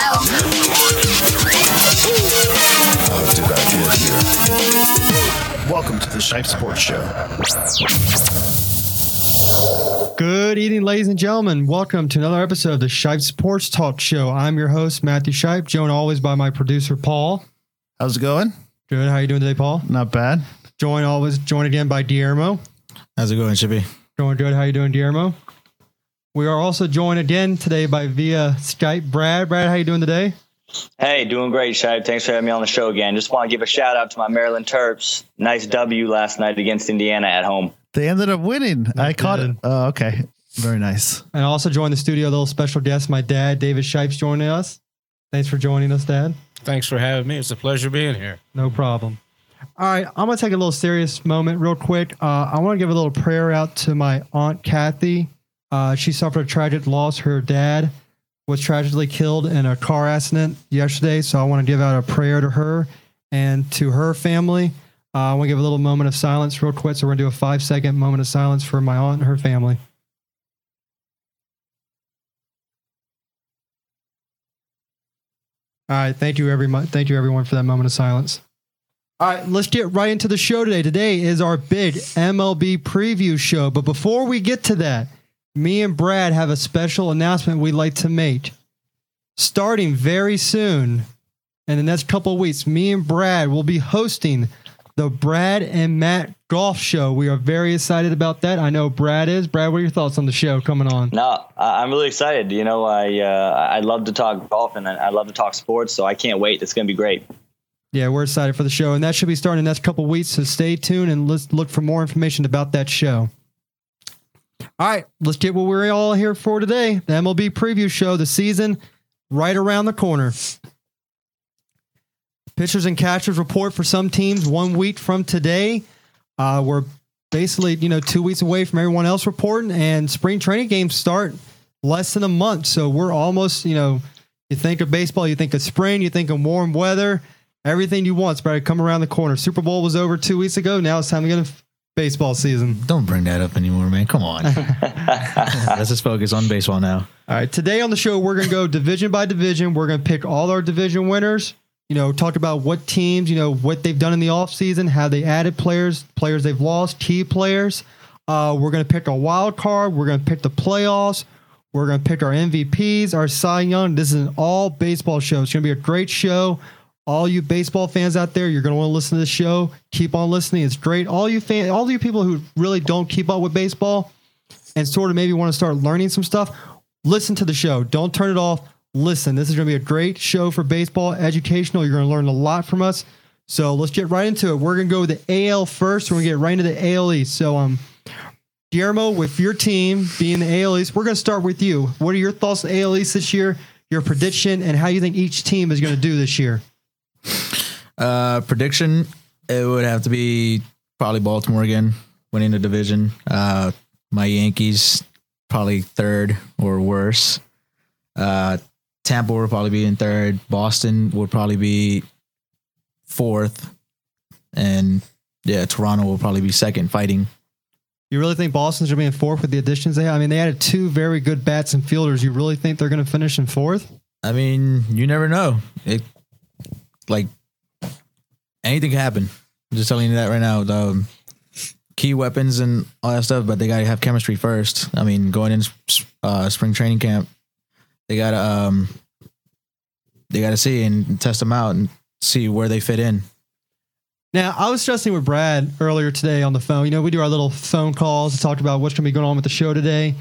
How did I get here? Welcome to the Shipe Sports Show. Good evening, ladies and gentlemen. Welcome to another episode of the Shipe Sports Talk Show. I'm your host, Matthew Shipe, joined always by my producer, Paul. How's it going? Good. How are you doing today, Paul? Not bad. Joined always, joined again by Guillermo. How's it going, Chippy? Going good. How are you doing, Guillermo? We are also joined again today by via Skype, Brad. Brad, how you doing today? Hey, doing great, Shipe. Thanks for having me on the show again. Just want to give a shout out to my Maryland Terps. Nice W last night against Indiana at home. They ended up winning. I caught it. did. Oh, okay. Very nice. And also joined the studio, a little special guest, my dad, David Shipes, joining us. Thanks for joining us, Dad. Thanks for having me. It's a pleasure being here. No problem. All right, I'm gonna take a little serious moment real quick. Uh, I want to give a little prayer out to my aunt Kathy. Uh, she suffered a tragic loss. Her dad was tragically killed in a car accident yesterday, so I want to give out a prayer to her and to her family. Uh, I want to give a little moment of silence real quick. So we're gonna do a five second moment of silence for my aunt and her family. All right, thank you everyone. Thank you everyone for that moment of silence. All right, let's get right into the show today. Today is our big MLB preview show. But before we get to that, me and Brad have a special announcement we'd like to make. Starting very soon, in the next couple of weeks, me and Brad will be hosting the Brad and Matt Golf Show. We are very excited about that. I know Brad is. Brad, what are your thoughts on the show coming on? No, I- I'm really excited. You know, I uh, I love to talk golf and I I love to talk sports, so I can't wait. It's going to be great. Yeah, we're excited for the show, and that should be starting in the next couple of weeks. So stay tuned and let's look for more information about that show. All right, let's get what we're all here for today: the MLB preview show. The season right around the corner. Pitchers and catchers report for some teams one week from today. Uh, we're basically, you know, two weeks away from everyone else reporting, and spring training games start less than a month. So we're almost, you know, you think of baseball, you think of spring, you think of warm weather. Everything you want's about to come around the corner. Super Bowl was over two weeks ago. Now it's time to get into baseball season. Don't bring that up anymore, man. Come on. Let's just focus on baseball now. All right, today on the show, we're going to go division by division. We're going to pick all our division winners. You know, talk about what teams, you know, what they've done in the offseason, how they added players, players they've lost, key players. Uh, we're going to pick a wild card. We're going to pick the playoffs. We're going to pick our MVPs, our Cy Young. This is an all baseball show. It's going to be a great show. All you baseball fans out there, you're going to want to listen to this show. Keep on listening. It's great. All you fan, all you people who really don't keep up with baseball and sort of maybe want to start learning some stuff, listen to the show. Don't turn it off. Listen. This is going to be a great show for baseball, educational. You're going to learn a lot from us. So let's get right into it. We're going to go with the AL first. We're going to get right into the AL East. So, um, Guillermo, with your team being the AL East, we're going to start with you. What are your thoughts on AL East this year? Your prediction and how you think each team is going to do this year? Uh, prediction: It would have to be probably Baltimore again, winning the division. Uh, my Yankees probably third or worse. Uh, Tampa would probably be in third. Boston would probably be fourth, and yeah, Toronto will probably be second, fighting. You really think Boston's going to be in fourth with the additions they have? I mean, they added two very good bats and fielders. You really think they're going to finish in fourth? I mean, you never know. It like anything can happen. I'm just telling you that right now. The um, key weapons and all that stuff, but they gotta have chemistry first. I mean, going in uh, spring training camp, they gotta um, they gotta see and test them out and see where they fit in. Now, I was stressing with Brad earlier today on the phone. You know, we do our little phone calls to talk about what's going to be going on with the show today.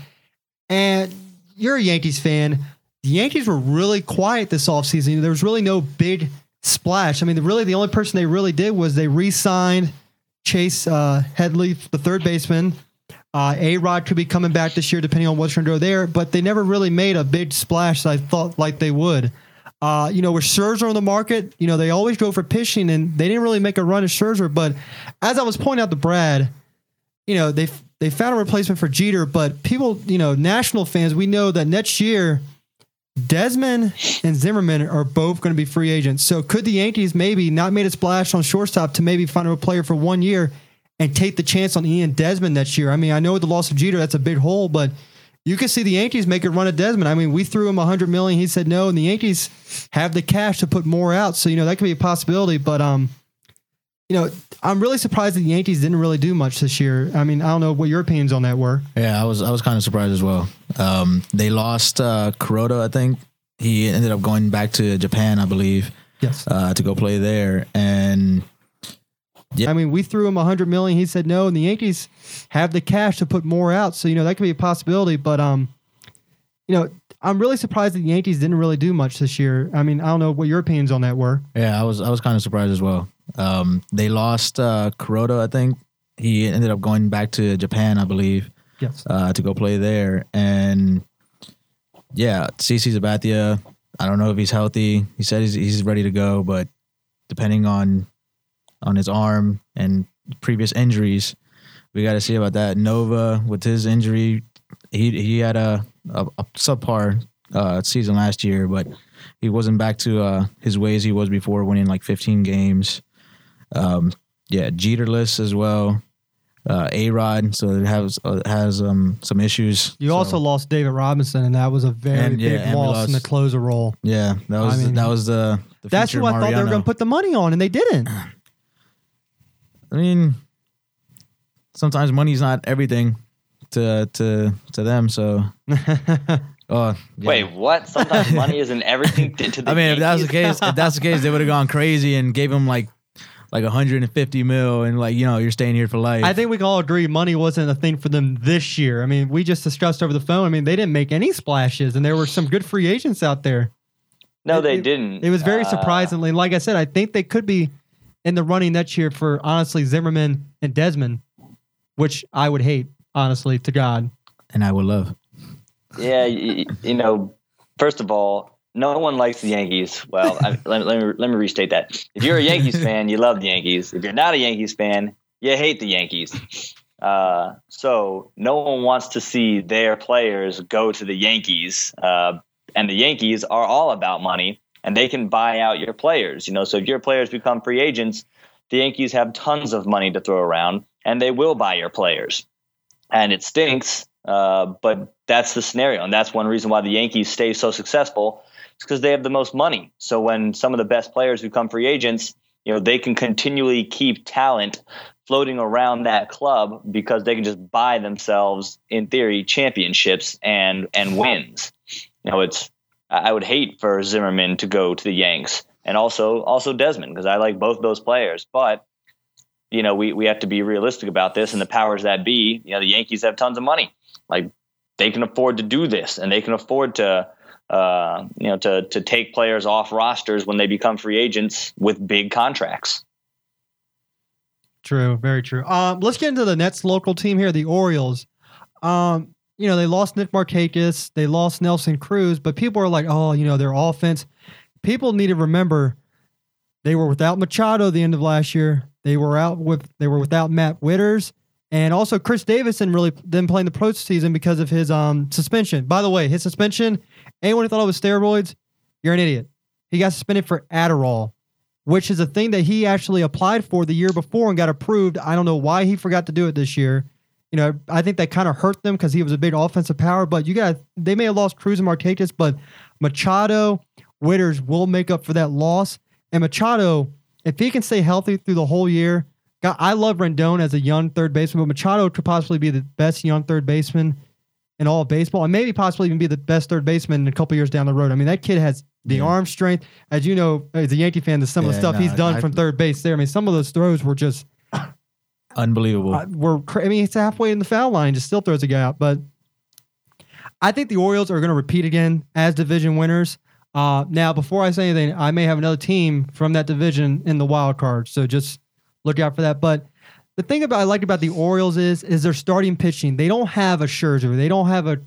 And you're a Yankees fan. The Yankees were really quiet this offseason. There was really no big splash. I mean, really, the only person they really did was they re signed Chase uh, Headley, the third baseman. Uh, a Rod could be coming back this year, depending on what's going to go there, but they never really made a big splash I thought like they would. Uh, you know, with Scherzer on the market, you know, they always go for pitching and they didn't really make a run at Scherzer. But as I was pointing out to Brad, you know, they they found a replacement for Jeter, but people, you know, national fans, we know that next year, Desmond and Zimmerman are both going to be free agents. So could the Yankees maybe not made a splash on shortstop to maybe find a player for one year and take the chance on Ian Desmond next year? I mean, I know with the loss of Jeter, that's a big hole, but you can see the Yankees make a run at Desmond. I mean, we threw him a hundred million. He said no, and the Yankees have the cash to put more out. So you know that could be a possibility. But um, you know, I'm really surprised that the Yankees didn't really do much this year. I mean, I don't know what your opinions on that were. Yeah, I was I was kind of surprised as well. Um, they lost uh, Kuroda, I think. He ended up going back to Japan, I believe, Yes. uh, to go play there. And Yeah. I mean, we threw him hundred million. He said no, and the Yankees have the cash to put more out. So you know that could be a possibility. But um, you know, I'm really surprised that the Yankees didn't really do much this year. I mean, I don't know what your opinions on that were. yeah, I was I was kind of surprised as well. Um, they lost uh, Kuroda, I think. He ended up going back to Japan, I believe, Yes. uh, to go play there. And yeah, CC Sabathia, I don't know if he's healthy. He said he's he's ready to go, but depending on on his arm and previous injuries, we got to see about that. Nova with his injury, he he had a a, a subpar uh, season last year, but he wasn't back to uh, his ways he was before, winning like 15 games. Um, yeah, Jeterless as well. Uh, A Rod, so it has uh, has um some issues. You So, also lost David Robertson, and that was a very And, yeah, big and we loss in the closer role. yeah, that was mean, that was the, the That's future who I thought they were going to put the money on, and they didn't. I mean, sometimes money's not everything to to to them. So, oh, yeah. Wait, what? Sometimes money isn't everything to, to the I mean, if that's the case, if that's the case, they would have gone crazy and gave him like like 150 mil and like you know you're staying here for life. I think we can all agree money wasn't a thing for them this year. I mean, we just discussed over the phone. I mean, they didn't make any splashes, and there were some good free agents out there. no, it- they it- didn't. It was very Uh, surprisingly. Like I said, I think they could be in the running next year for honestly Zimmerman and Desmond, which I would hate, honestly, to God. and I would love. Yeah, you, you know, first of all, no one likes the Yankees. Well, I, let, let, me, let me restate that. If you're a Yankees fan, you love the Yankees. If you're not a Yankees fan, you hate the Yankees. Uh, so no one wants to see their players go to the Yankees. Uh, and the Yankees are all about money, and they can buy out your players. You know, so if your players become free agents, the Yankees have tons of money to throw around, and they will buy your players. And it stinks, uh, but that's the scenario, and that's one reason why the Yankees stay so successful. It's because they have the most money. So when some of the best players become free agents, you know they can continually keep talent floating around that club because they can just buy themselves, in theory, championships and and wins. You know, it's I I would hate for Zimmerman to go to the Yanks, and also also Desmond because I like both those players, but you know, we, we have to be realistic about this and the powers that be, you know, the Yankees have tons of money. Like they can afford to do this and they can afford to, uh, you know, to, to take players off rosters when they become free agents with big contracts. True, very true. Um, let's get into the Nets local team here, the Orioles. Um, you know, they lost Nick Markakis, they lost Nelson Cruz, but people are like, oh, you know, their offense. People need to remember they were without Machado the end of last year. They were out with they were without Matt Wieters. And also Chris Davison really didn't play in the postseason because of his um suspension. By the way, his suspension, anyone who thought it was steroids, you're an idiot. He got suspended for Adderall which is a thing that he actually applied for the year before and got approved. I don't know why he forgot to do it this year. You know, I think that kind of hurt them because he was a big offensive power. But you got they may have lost Cruz and Marquez, but Machado, Wieters will make up for that loss. And Machado, if he can stay healthy through the whole year, God, I love Rendon as a young third baseman, but Machado could possibly be the best young third baseman in all of baseball, and maybe possibly even be the best third baseman in a couple years down the road. I mean, that kid has the Yeah. arm strength. As you know, as a Yankee fan, the some of the stuff no, he's done I- from third base there. I mean, some of those throws were just Unbelievable. uh, were. Cra- I mean, it's halfway in the foul line, just still throws a guy out. But I think the Orioles are going to repeat again as division winners. Uh, now, before I say anything, I may have another team from that division in the wild card, so just look out for that. But the thing about I like about the Orioles is is their starting pitching. They don't have a Scherzer, they don't have a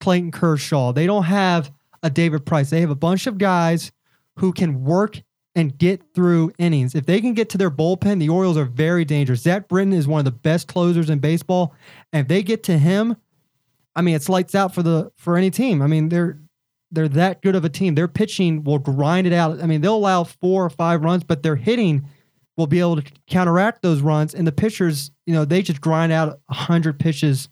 Clayton Kershaw, they don't have a David Price. They have a bunch of guys who can work and get through innings. If they can get to their bullpen, the Orioles are very dangerous. Zach Britton is one of the best closers in baseball, and if they get to him, I mean, it's lights out for the for any team. I mean, they're they're that good of a team. Their pitching will grind it out. I mean, they'll allow four or five runs, but their hitting will be able to counteract those runs. And the pitchers, you know, they just grind out hundred pitches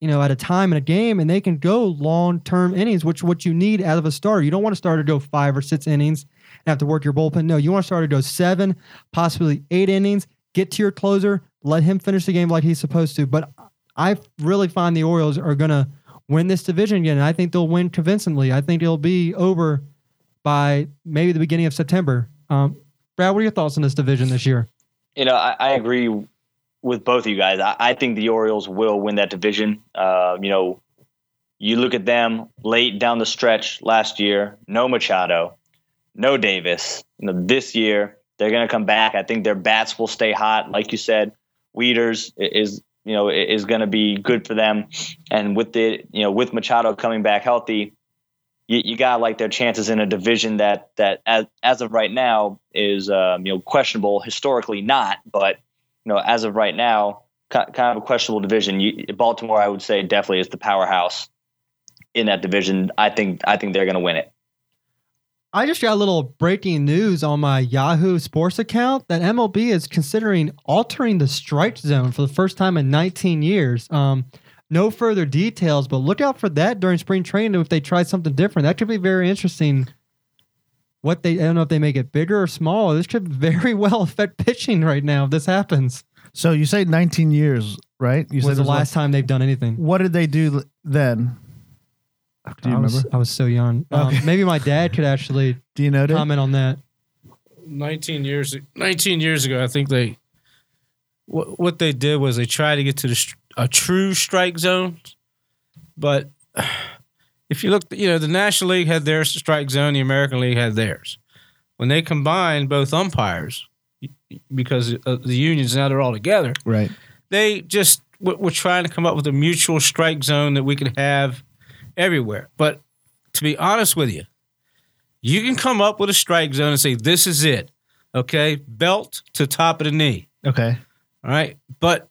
you know, at a time in a game, and they can go long term innings, which what you need out of a starter. You don't want a starter to go five or six innings and have to work your bullpen. No, you want a starter to go seven, possibly eight innings, get to your closer, let him finish the game like he's supposed to. But I really find the Orioles are gonna win this division again. And I think they'll win convincingly. I think it'll be over by maybe the beginning of September. Um, Brad, what are your thoughts on this division this year? You know, I, I agree with both of you guys. I, I think the Orioles will win that division. Uh, you know, you look at them late down the stretch last year. No Machado, no Davis. You know, this year they're going to come back. I think their bats will stay hot, like you said. Wieters is you know is going to be good for them, and with the you know with Machado coming back healthy, you, you got like their chances in a division that that as as of right now is um, you know questionable historically not, but you know as of right now kind of a questionable division. You, Baltimore, I would say, definitely is the powerhouse in that division. I think I think they're going to win it. I just got a little breaking news on my Yahoo Sports account that MLB is considering altering the strike zone for the first time in 19 years. Um, no further details, but look out for that during spring training if they try something different. That could be very interesting. What they I don't know if they make it bigger or smaller. This could very well affect pitching right now if this happens. So you say 19 years, right? You was said the it was last time they've done anything. what did they do then? Do you I was, remember? I was so young. Um, maybe my dad could actually Do you know? comment on that. 19 years 19 years ago i think they what, what they did was they tried to get to the str- a true strike zone but if you look you know the national league had their strike zone the american league had theirs when they combined both umpires because uh, the unions now they're all together Right. they just w- were trying to come up with a mutual strike zone that we could have everywhere. But to be honest with you, you can come up with a strike zone and say, this is it. Okay. Belt to top of the knee. Okay. All right. But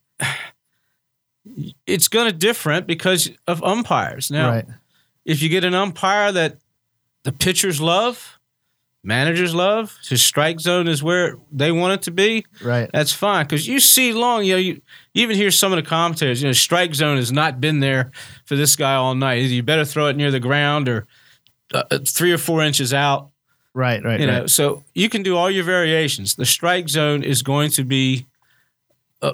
it's going to different because of umpires. Now, right. if you get an umpire that the pitchers love, managers love, his strike zone is where they want it to be, Right. that's fine because you see long. You know, you, you even hear some of the commentators. You know, strike zone has not been there for this guy all night. Either you better throw it near the ground or uh, uh, three or four inches out. Right. Right. You know, so you can do all your variations. The strike zone is going to be uh,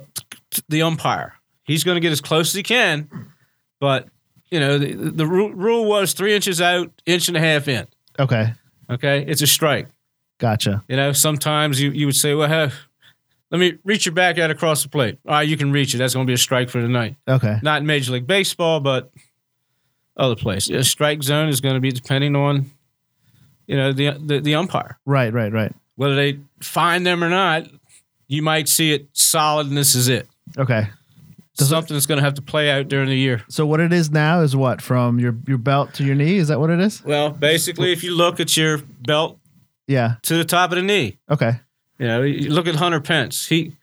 the umpire. He's going to get as close as he can, but you know the, the ru- rule was three inches out, inch and a half in. Okay. Okay, it's a strike. Gotcha. You know, sometimes you, you would say, well, huh, let me reach your back out across the plate. All right, you can reach it. That's going to be a strike for tonight. Okay. Not in Major League Baseball, but other places. A strike zone is going to be depending on, you know, the, the, the umpire. Right. Right. Right. Whether they find them or not, you might see it solid and this is it. Okay. Does it- Something that's going to have to play out during the year. So what it is now is what from your your belt to your knee? Is that what it is? Well, basically, if you look at your belt Yeah. to the top of the knee, Okay. You know, you look at Hunter Pence. He,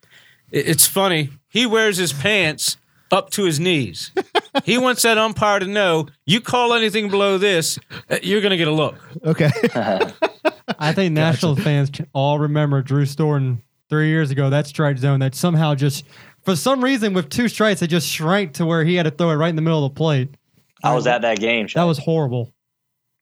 it's funny. He wears his pants up to his knees. he wants that umpire to know you call anything below this, uh, you're going to get a look. Okay. I think National fans all remember Drew Storen three years ago, that strike zone that somehow just, for some reason, with two strikes, it just shrank to where he had to throw it right in the middle of the plate. I was at that game. That was horrible.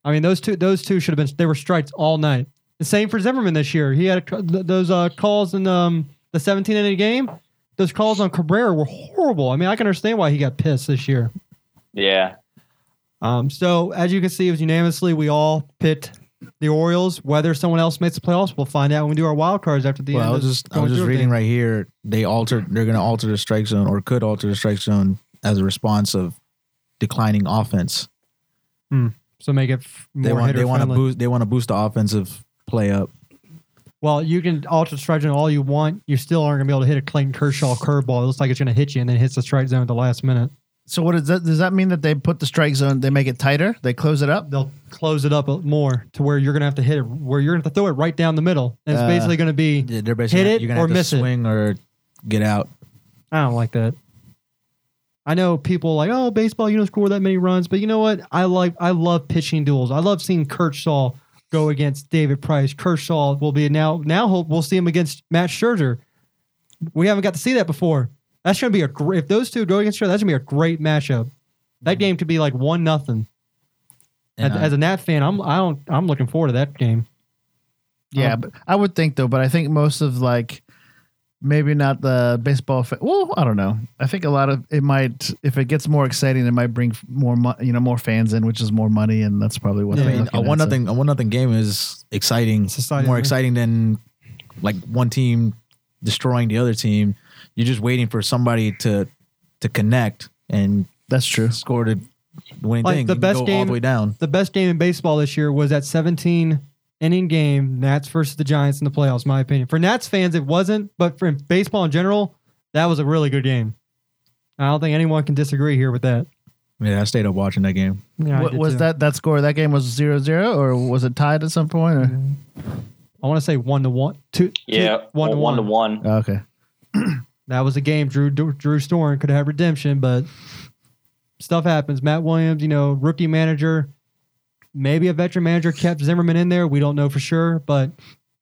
I mean, those two those two should have been they were strikes all night. The same for Zimmerman this year. He had a, those uh, calls in um, the 17 inning game. Those calls on Cabrera were horrible. I mean, I can understand why he got pissed this year. yeah. Um, so as you can see, it was unanimously we all picked the Orioles. Whether someone else makes the playoffs, we'll find out when we do our wild cards after the well, end. I was just I was just reading everything. right here. They altered. They're going to alter the strike zone, or could alter the strike zone as a response of declining offense. Hmm. So make it f- They want they want to boost. They want to boost the offensive play up. Well, you can alter the strike zone all you want. You still aren't gonna be able to hit a Clayton Kershaw curveball. It looks like it's gonna hit you and then hits the strike zone at the last minute. So what is that? Does that mean that they put the strike zone? They make it tighter. They close it up. They'll close it up more to where you're gonna have to hit it, where you're gonna have to throw it right down the middle. And it's Uh, basically gonna be. Yeah, They're basically Hit it you're gonna or have to miss it. swing or get out. I don't like that. I know people like, oh, baseball, you don't score that many runs, but you know what? I like, I love pitching duels. I love seeing Kershaw go against David Price. Kershaw will be now. Now he'll- we'll see him against Matt Scherzer. We haven't got to see that before. That's gonna be a great. If those two go against each other, that's gonna be a great matchup. That game could be like one nothing. As, And, uh, as a Nat fan, I'm I don't I'm looking forward to that game. Yeah, Um, but I would think though, but I think most of like maybe not the baseball. Fa- well, I don't know. I think a lot of it might if it gets more exciting, it might bring more mo- you know more fans in, which is more money, and that's probably what Yeah, I mean, looking a at, one so- nothing a one nothing game is exciting, It's exciting, more yeah. exciting than like one team destroying the other team. You're just waiting for somebody to to connect and That's true. score the winning Like thing. the You best go all game- the way down. The best game in baseball this year was that 17 inning game, Nats versus the Giants in the playoffs. My opinion. For Nats fans, it wasn't, but for baseball in general, that was a really good game. I don't think anyone can disagree here with that. Yeah, I stayed up watching that game. Yeah, What was too. that that score? That game was 0-0 or was it tied at some point? Or? I want to say one to one, two. Yeah, one to one one. to one. Oh, okay. That was a game. Drew Drew Storen could have redemption, but stuff happens. Matt Williams, you know, rookie manager, maybe a veteran manager kept Zimmerman in there. We don't know for sure, but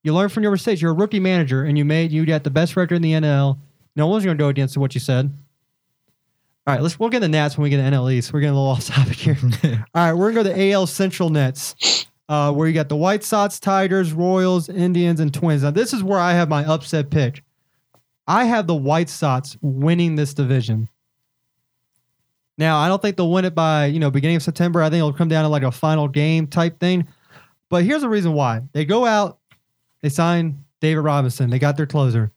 you learn from your mistakes. You're a rookie manager, and you made you got the best record in the NL. No one's going to go against what you said. All right, let's we'll get the Nats when we get to NL East. We're getting a little off topic here. All right, we're gonna go to the AL Central Nets, uh, where you got the White Sox, Tigers, Royals, Indians, and Twins. Now this is where I have my upset pick. I have the White Sox winning this division. Now I don't think they'll win it by you know beginning of September. I think it'll come down to like a final game type thing. But here's the reason why they go out, they sign David Robertson, they got their closer,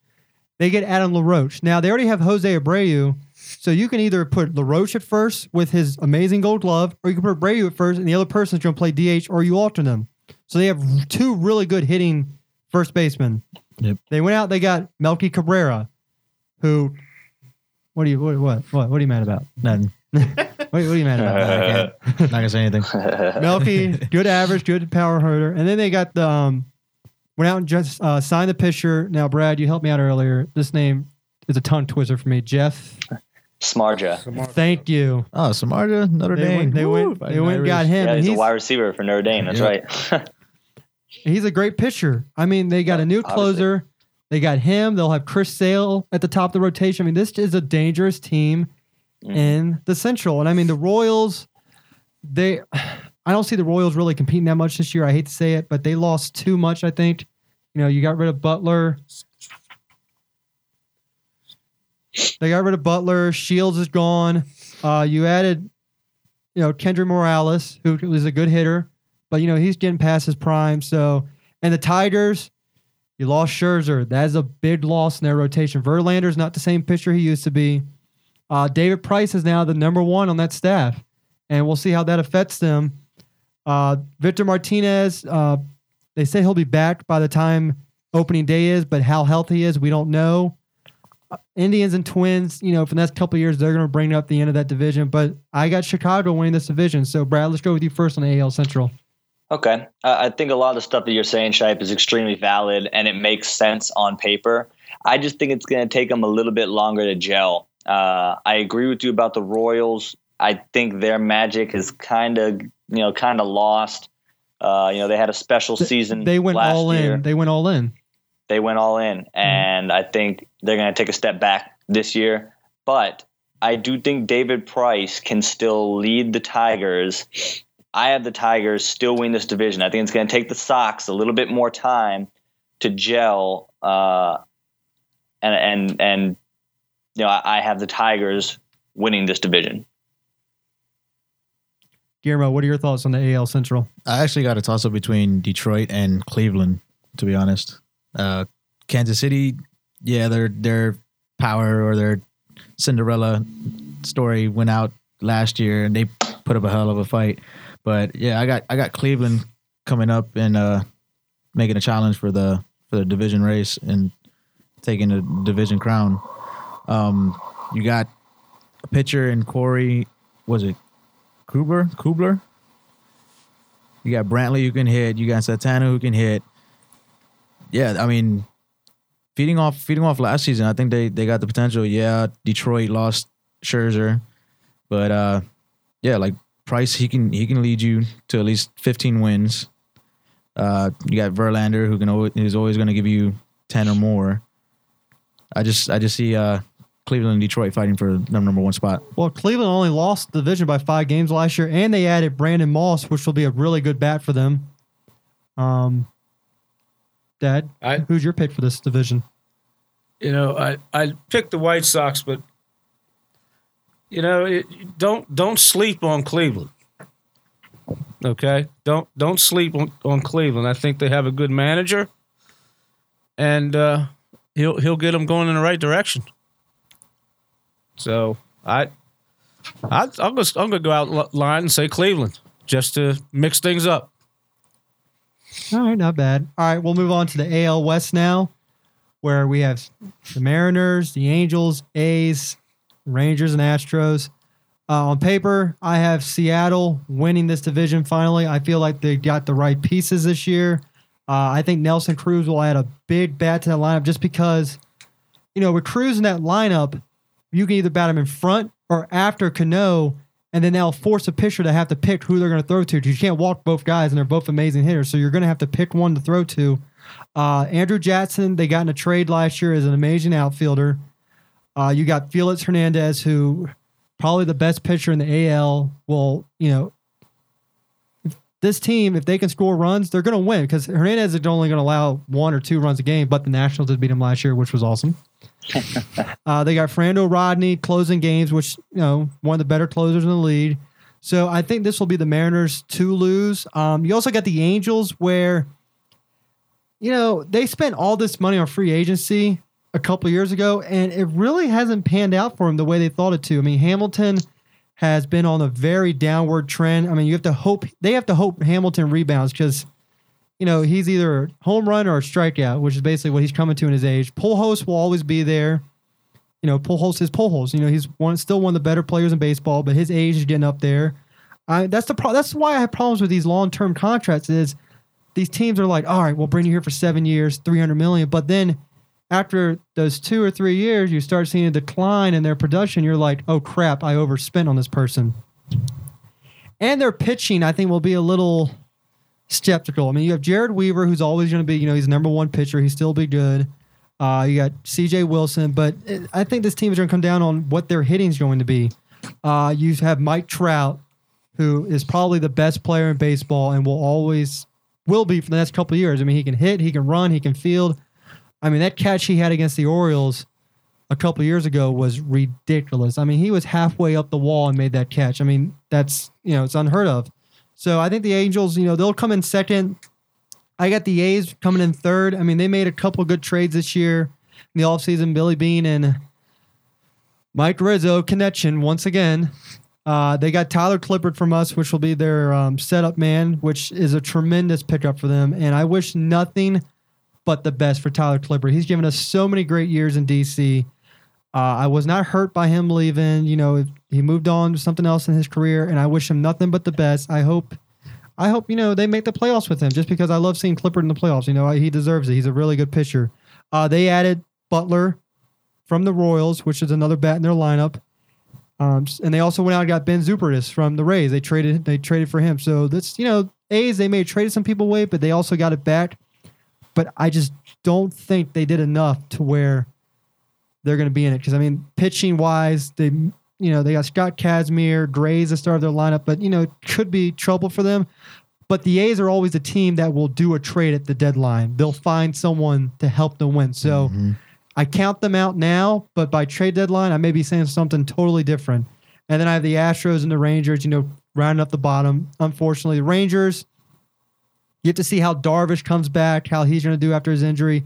they get Adam LaRoche. Now they already have Jose Abreu, so you can either put LaRoche at first with his amazing Gold Glove, or you can put Abreu at first, and the other person's to play DH, or you alter them. So they have two really good hitting first basemen. Yep. They went out. They got Melky Cabrera, who. What are you what what what, what are you mad about? Nothing. What, what are you mad about? Not gonna say anything. Melky, good average, good power hitter, and then they got the um, went out and just uh, signed the pitcher. Now, Brad, you helped me out earlier. This name is a tongue twister for me. Jeff, Smarja. thank you. Oh, Samarja, Notre They Dame. went, they Woo, went, they went and got him, Yeah, and he's a wide receiver for Notre Dame. That's Yeah. right. he's a great pitcher. I mean, they got a new Obviously. closer. They got him. They'll have Chris Sale at the top of the rotation. I mean, this is a dangerous team Mhm. in the Central. And I mean, the Royals, they, I don't see the Royals really competing that much this year. I hate to say it, but they lost too much, I think. You know, you got rid of Butler. They got rid of Butler. Shields is gone. Uh, you added, you know, Kendrys Morales, who was a good hitter, but you know he's getting past his prime. So, and the Tigers, you lost Scherzer. That is a big loss in their rotation. Verlander's not the same pitcher he used to be. Uh, David Price is now the number one on that staff, and we'll see how that affects them. Uh, Victor Martinez, uh, they say he'll be back by the time opening day is, but how healthy he is, we don't know. Uh, Indians and Twins, you know, for the next couple of years, they're going to bring up the end of that division. But I got Chicago winning this division. So, Brad, let's go with you first on the AL Central. Okay. Uh, I think a lot of the stuff that you're saying, Shipe, is extremely valid and it makes sense on paper. I just think it's going to take them a little bit longer to gel. Uh, I agree with you about the Royals. I think their magic is kind of, you know, kind of lost. Uh, you know, they had a special season. They went all year. in. They went all in. They went all in, and I think they're going to take a step back this year. But I do think David Price can still lead the Tigers. I have the Tigers still win this division. I think it's going to take the Sox a little bit more time to gel, uh, and and and you know I, I have the Tigers winning this division. Guillermo, what are your thoughts on the AL Central? I actually got a toss up between Detroit and Cleveland, to be honest. Uh, Kansas City, yeah, their their power or their Cinderella story went out last year, and they put up a hell of a fight. But yeah, I got I got Cleveland coming up and uh, making a challenge for the for the division race and taking the division crown. Um, you got a pitcher in Corey. Was it Kubler? Kubler. You got Brantley who can hit. You got Santana who can hit. Yeah, I mean, feeding off feeding off last season, I think they they got the potential. Yeah, Detroit lost Scherzer, but uh, yeah, like Price, he can he can lead you to at least 15 wins. Uh, you got Verlander who can always, who's always going to give you 10 or more. I just I just see uh Cleveland and Detroit fighting for the number one spot. Well, Cleveland only lost the division by five games last year, and they added Brandon Moss, which will be a really good bat for them. Um, Dad, I- who's your pick for this division? you know, I I picked the White Sox, but you know, it, don't don't sleep on Cleveland. Okay, don't don't sleep on, on Cleveland. I think they have a good manager, and uh, he'll he'll get them going in the right direction. So I, I I'm gonna I'm gonna go out li- line and say Cleveland just to mix things up. All right, not bad. All right, we'll move on to the AL West now, where we have the Mariners, the Angels, A's, Rangers, and Astros. Uh, on paper, I have Seattle winning this division finally. I feel like they got the right pieces this year. Uh, I think Nelson Cruz will add a big bat to that lineup just because, you know, with Cruz in that lineup, you can either bat him in front or after Cano, and then they'll force a pitcher to have to pick who they're going to throw to. You can't walk both guys, and they're both amazing hitters, so you're going to have to pick one to throw to. Uh, Andrew Jackson, they got in a trade last year as an amazing outfielder. Uh, you got Felix Hernandez, who probably the best pitcher in the AL. Will you know? if This team, if they can score runs, they're going to win because Hernandez is only going to allow one or two runs a game. But the Nationals did beat him last year, which was awesome. uh, they got Fernando Rodney closing games, which you know one of the better closers in the league. So I think this will be the Mariners to lose. Um, you also got the Angels, where you know they spent all this money on free agency a couple years ago, and it really hasn't panned out for them the way they thought it to. I mean, Hamilton has been on a very downward trend. I mean, you have to hope they have to hope Hamilton rebounds because you know he's either home run or a strikeout, which is basically what he's coming to in his age. Pujols will always be there. You know, Pujols is Pujols. You know, he's one still one of the better players in baseball, but his age is getting up there. I, that's the pro- that's why I have problems with these long term contracts. Is these teams are like, all right, we'll bring you here for seven years, three hundred million, but then after those two or three years, you start seeing a decline in their production. You're like, oh crap, I overspent on this person. And their pitching, I think, will be a little skeptical. I mean, you have Jered Weaver, who's always going to be, you know, he's number one pitcher. He's still be good. Uh, you got C.J. Wilson, but I think this team is going to come down on what their hitting is going to be. Uh, you have Mike Trout, who is probably the best player in baseball and will always will be for the next couple of years. I mean, he can hit, he can run, he can field. I mean, that catch he had against the Orioles a couple years ago was ridiculous. I mean, he was halfway up the wall and made that catch. I mean, that's you know, it's unheard of. So I think the Angels, you know, they'll come in second. I got the A's coming in third. I mean, they made a couple good trades this year in the offseason. Billy Beane and Mike Rizzo connection once again. Uh, they got Tyler Clippard from us, which will be their um, setup man, which is a tremendous pickup for them. And I wish nothing but the best for Tyler Clippard. He's given us so many great years in DC. Uh, I was not hurt by him leaving. You know, he moved on to something else in his career, and I wish him nothing but the best. I hope, I hope you know they make the playoffs with him, just because I love seeing Clippard in the playoffs. You know, he deserves it. He's a really good pitcher. Uh, they added Butler from the Royals, which is another bat in their lineup. Um, and they also went out and got Ben Zupertis from the Rays. They traded they traded for him. So that's you know A's they may have traded some people away, but they also got it back. But I just don't think they did enough to where they're going to be in it. Because I mean, pitching wise, they you know they got Scott Kazmir, Grays the start of their lineup, but you know it could be trouble for them. But the A's are always a team that will do a trade at the deadline. They'll find someone to help them win. So. Mm-hmm. I count them out now, but by trade deadline, I may be saying something totally different. And then I have the Astros and the Rangers, you know, rounding up the bottom. Unfortunately, the Rangers, you have to see how Darvish comes back, how he's going to do after his injury,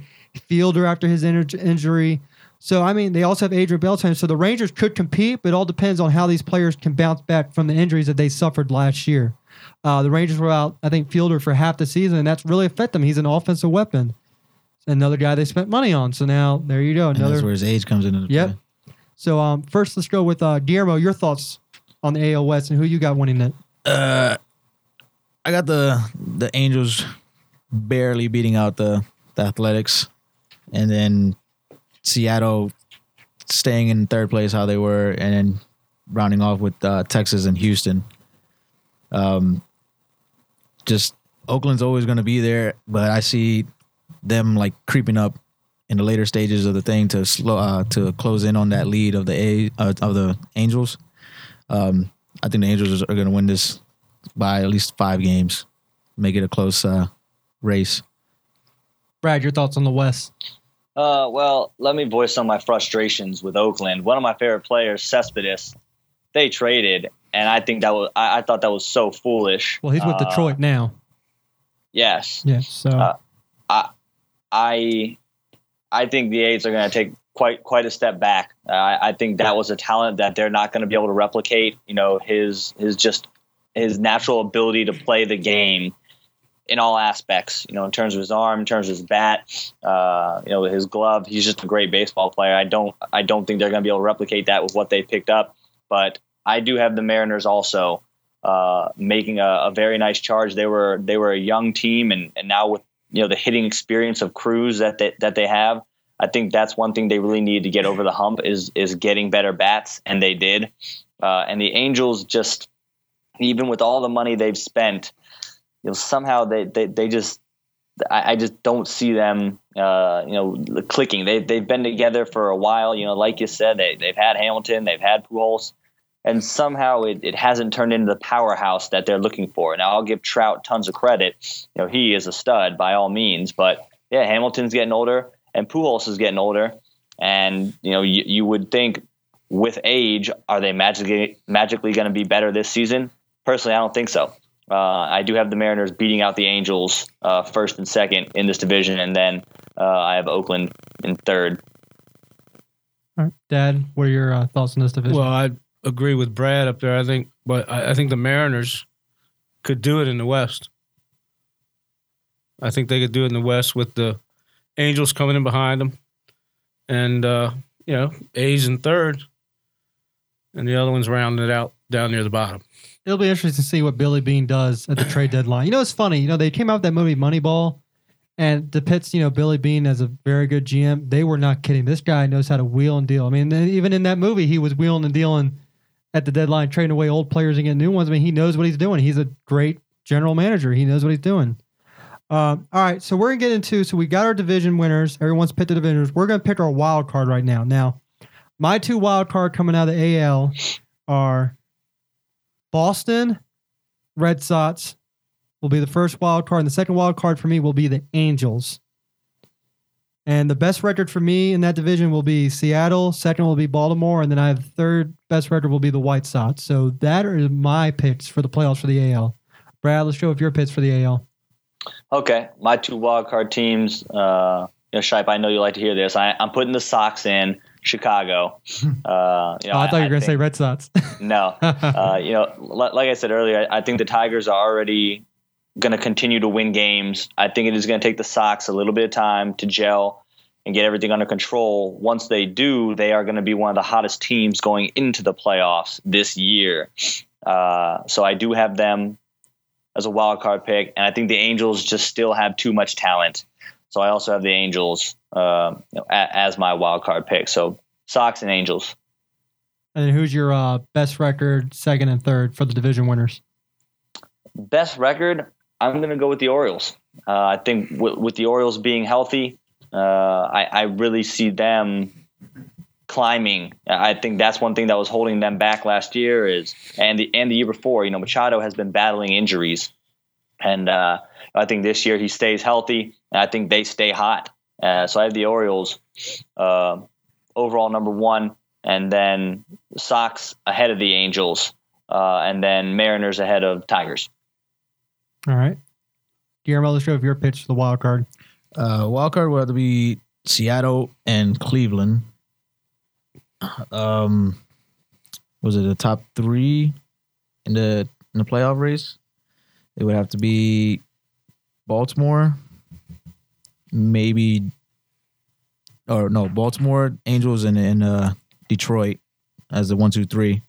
Fielder after his in- injury. So, I mean, they also have Adrian Beltre. So the Rangers could compete, but it all depends on how these players can bounce back from the injuries that they suffered last year. Uh, the Rangers were out, I think, Fielder for half the season, and that's really affected them. He's an offensive weapon. Another guy they spent money on. So now there you go. And that's Another where his age comes into the Yep. So um, first, let's go with uh, Guillermo. Your thoughts on the AL West and who you got winning it? Uh, I got the the Angels barely beating out the the Athletics, and then Seattle staying in third place how they were, and then rounding off with uh, Texas and Houston. Um, just Oakland's always going to be there, but I see them like creeping up in the later stages of the thing to slow uh, to close in on that lead of the A uh, of the Angels. Um, I think the Angels are going to win this by at least five games, make it a close uh, race. Brad, your thoughts on the West? Uh, well, let me voice some of my frustrations with Oakland. One of my favorite players, Cespedes, they traded, and I think that was I, I thought that was so foolish. Well, he's with Uh, Detroit now. Yes, Yes. So uh, I I think the A's are going to take quite quite a step back. Uh, I, I think that was a talent that they're not going to be able to replicate. You know, his his just his natural ability to play the game in all aspects. You know, in terms of his arm, in terms of his bat, uh, you know, his glove. He's just a great baseball player. I don't I don't think they're going to be able to replicate that with what they picked up. But I do have the Mariners also uh, making a, a very nice charge. They were they were a young team, and, and now with you know the hitting experience of Cruz that they, that they have, I think that's one thing they really need to get over the hump is is getting better bats, and they did. Uh, and the Angels just even with all the money they've spent, you know somehow they they, they just I, I just don't see them uh, you know clicking. They they've been together for a while. You know, like you said, they they've had Hamilton, they've had Pujols and somehow it, it hasn't turned into the powerhouse that they're looking for. Now I'll give Trout tons of credit. You know, he is a stud by all means, but yeah, Hamilton's getting older and Pujols is getting older. And, you know, you, you would think with age, are they magically magically going to be better this season? Personally, I don't think so. Uh, I do have the Mariners beating out the Angels uh, first and second in this division, and then uh, I have Oakland in third. All right. Dad, what are your uh, thoughts on this division? Well, I agree with Brad up there. I think, but I, I think the Mariners could do it in the West. I think they could do it in the West with the Angels coming in behind them, and uh, you know, A's in third, and the other ones rounding it out down near the bottom. It'll be interesting to see what Billy Beane does at the trade deadline. You know, it's funny. You know, they came out with that movie Moneyball and depicts, you know, Billy Beane as a very good GM. They were not kidding. This guy knows how to wheel and deal. I mean, even in that movie, he was wheeling and dealing at the deadline, trading away old players and getting new ones. I mean, he knows what he's doing. He's a great general manager. He knows what he's doing. Um, all right, so we're gonna get into. So we got our division winners. Everyone's picked the divisions. We're gonna pick our wild card right now. Now, my two wild card coming out of the AL are Boston Red Sox will be the first wild card, and the second wild card for me will be the Angels. And the best record for me in that division will be Seattle. Second will be Baltimore, and then I have third best record will be the White Sox. So that are my picks for the playoffs for the AL. Brad, let's show if your picks for the AL. Okay, my two wild card teams. Uh, you know, Shipe, I know you like to hear this. I, I'm putting the Sox in Chicago. Uh, you know, oh, I thought you were going to say Red Sox. no. Uh, you know, li- like I said earlier, I I think the Tigers are already going to continue to win games. I think it is going to take the Sox a little bit of time to gel and get everything under control. Once they do, they are going to be one of the hottest teams going into the playoffs this year. Uh, so I do have them as a wild card pick, and I think the Angels just still have too much talent. So I also have the Angels uh, you know, a- as my wild card pick. So Sox and Angels. and then who's your uh, best record, second and third for the division winners? Best record, I'm going to go with the Orioles. Uh, I think w- with the Orioles being healthy, uh, I, I really see them climbing. I think that's one thing that was holding them back last year is and the and the year before. You know, Machado has been battling injuries, and uh, I think this year he stays healthy, and I think they stay hot. Uh, so I have the Orioles uh, overall number one, and then Sox ahead of the Angels, uh, and then Mariners ahead of Tigers. All right. Guillermo, let's show if your pitch for the wild card. Uh, wild card will have to be Seattle and Cleveland. Um, was it the top three in the in the playoff race? It would have to be Baltimore, maybe, or no, Baltimore Angels and and uh, Detroit as the one, two, three.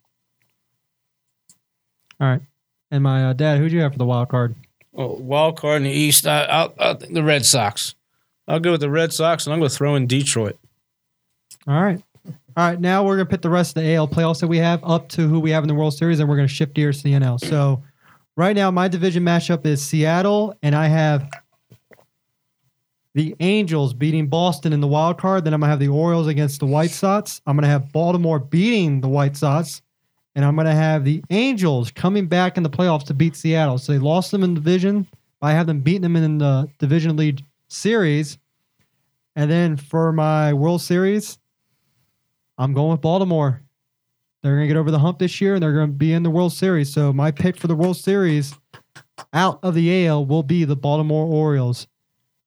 All right. And my uh, dad, who do you have for the wild card? Oh, wild card in the East, I, I'll, I'll think the Red Sox. I'll go with the Red Sox, and I'm going to throw in Detroit. All right. All right. Now we're going to put the rest of the AL playoffs that we have up to who we have in the World Series, and we're going to shift gears to the NL. So right now, my division matchup is Seattle, and I have the Angels beating Boston in the wild card. Then I'm going to have the Orioles against the White Sox. I'm going to have Baltimore beating the White Sox. And I'm going to have the Angels coming back in the playoffs to beat Seattle. So they lost them in the division. I have them beating them in the division lead series. And then for my World Series, I'm going with Baltimore. They're going to get over the hump this year and they're going to be in the World Series. So my pick for the World Series out of the AL will be the Baltimore Orioles.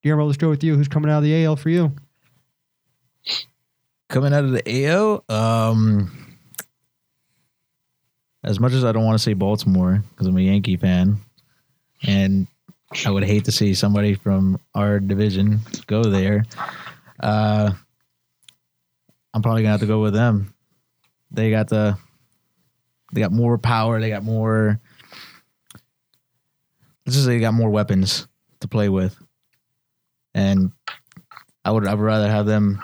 Guillermo, let's go with you. Who's coming out of the AL for you? Coming out of the AO, um, as much as I don't want to say Baltimore because I'm a Yankee fan, and I would hate to see somebody from our division go there. Uh, I'm probably gonna have to go with them. They got the, they got more power. They got more. Let's just say they got more weapons to play with, and I would I would rather have them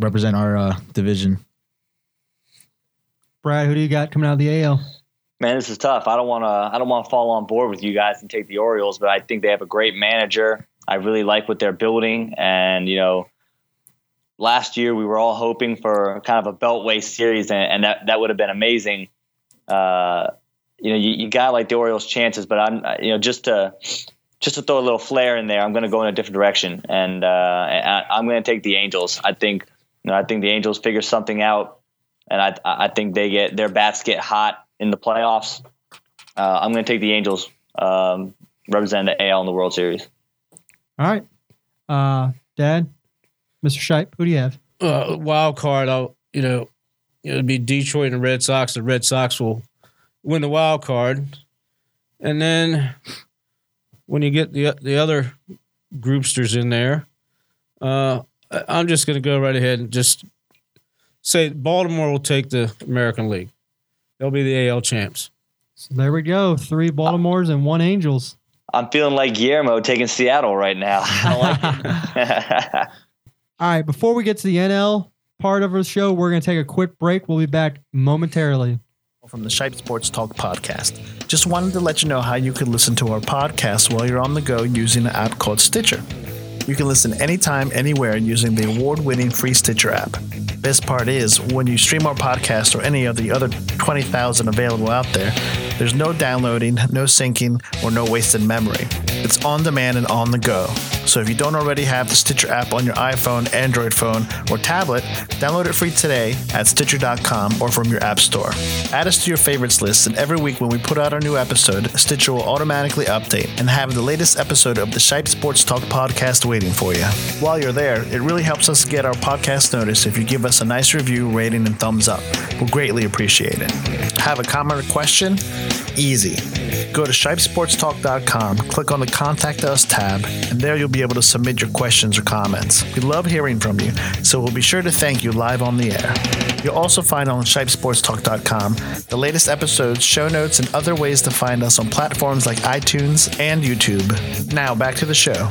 represent our uh, division. Brad, who do you got coming out of the AL? Man, this is tough. I don't want to. I don't want to fall on board with you guys and take the Orioles, but I think they have a great manager. I really like what they're building, and you know, last year we were all hoping for kind of a Beltway series, and, and that that would have been amazing. Uh, you know, you, you got like the Orioles' chances, but I'm you know just to just to throw a little flair in there, I'm going to go in a different direction, and uh, I, I'm going to take the Angels. I think you know, I think the Angels figure something out, and I I think they get their bats get hot in the playoffs. Uh, I'm going to take the Angels, um, represent the AL in the World Series. All right. Uh, Dad, Mr. Shipe, who do you have? uh, wild card, I'll you know it'll be Detroit and the Red Sox. The Red Sox will win the wild card, and then when you get the the other groupsters in there, uh, I- I'm just going to go right ahead and just say Baltimore will take the American League. They'll be the AL champs. So there we go. Three Baltimores and one Angels. I'm feeling like Guillermo taking Seattle right now. Like. All right. Before we get to the NL part of the show, we're going to take a quick break. We'll be back momentarily. From the Shipe Sports Talk podcast. Just wanted to let you know how you could listen to our podcast while you're on the go using an app called Stitcher. You can listen anytime, anywhere using the award winning free Stitcher app. Best part is, when you stream our podcast or any of the other 20,000 available out there, there's no downloading, no syncing, or no wasted memory. It's on demand and on the go. So if you don't already have the Stitcher app on your iPhone, Android phone, or tablet, download it free today at Stitcher.com or from your app store. Add us to your favorites list, and every week when we put out our new episode, Stitcher will automatically update and have the latest episode of the Shipe Sports Talk podcast waiting for you. While you're there, it really helps us get our podcast noticed if you give us a nice review, rating, and thumbs up. We'll greatly appreciate it. Have a comment or question? Easy. Go to shipesportstalk.com, click on the Contact Us tab, and there you'll be able to submit your questions or comments. We love hearing from you, so we'll be sure to thank you live on the air. You'll also find on shipesportstalk.com the latest episodes, show notes, and other ways to find us on platforms like iTunes and YouTube. Now, back to the show.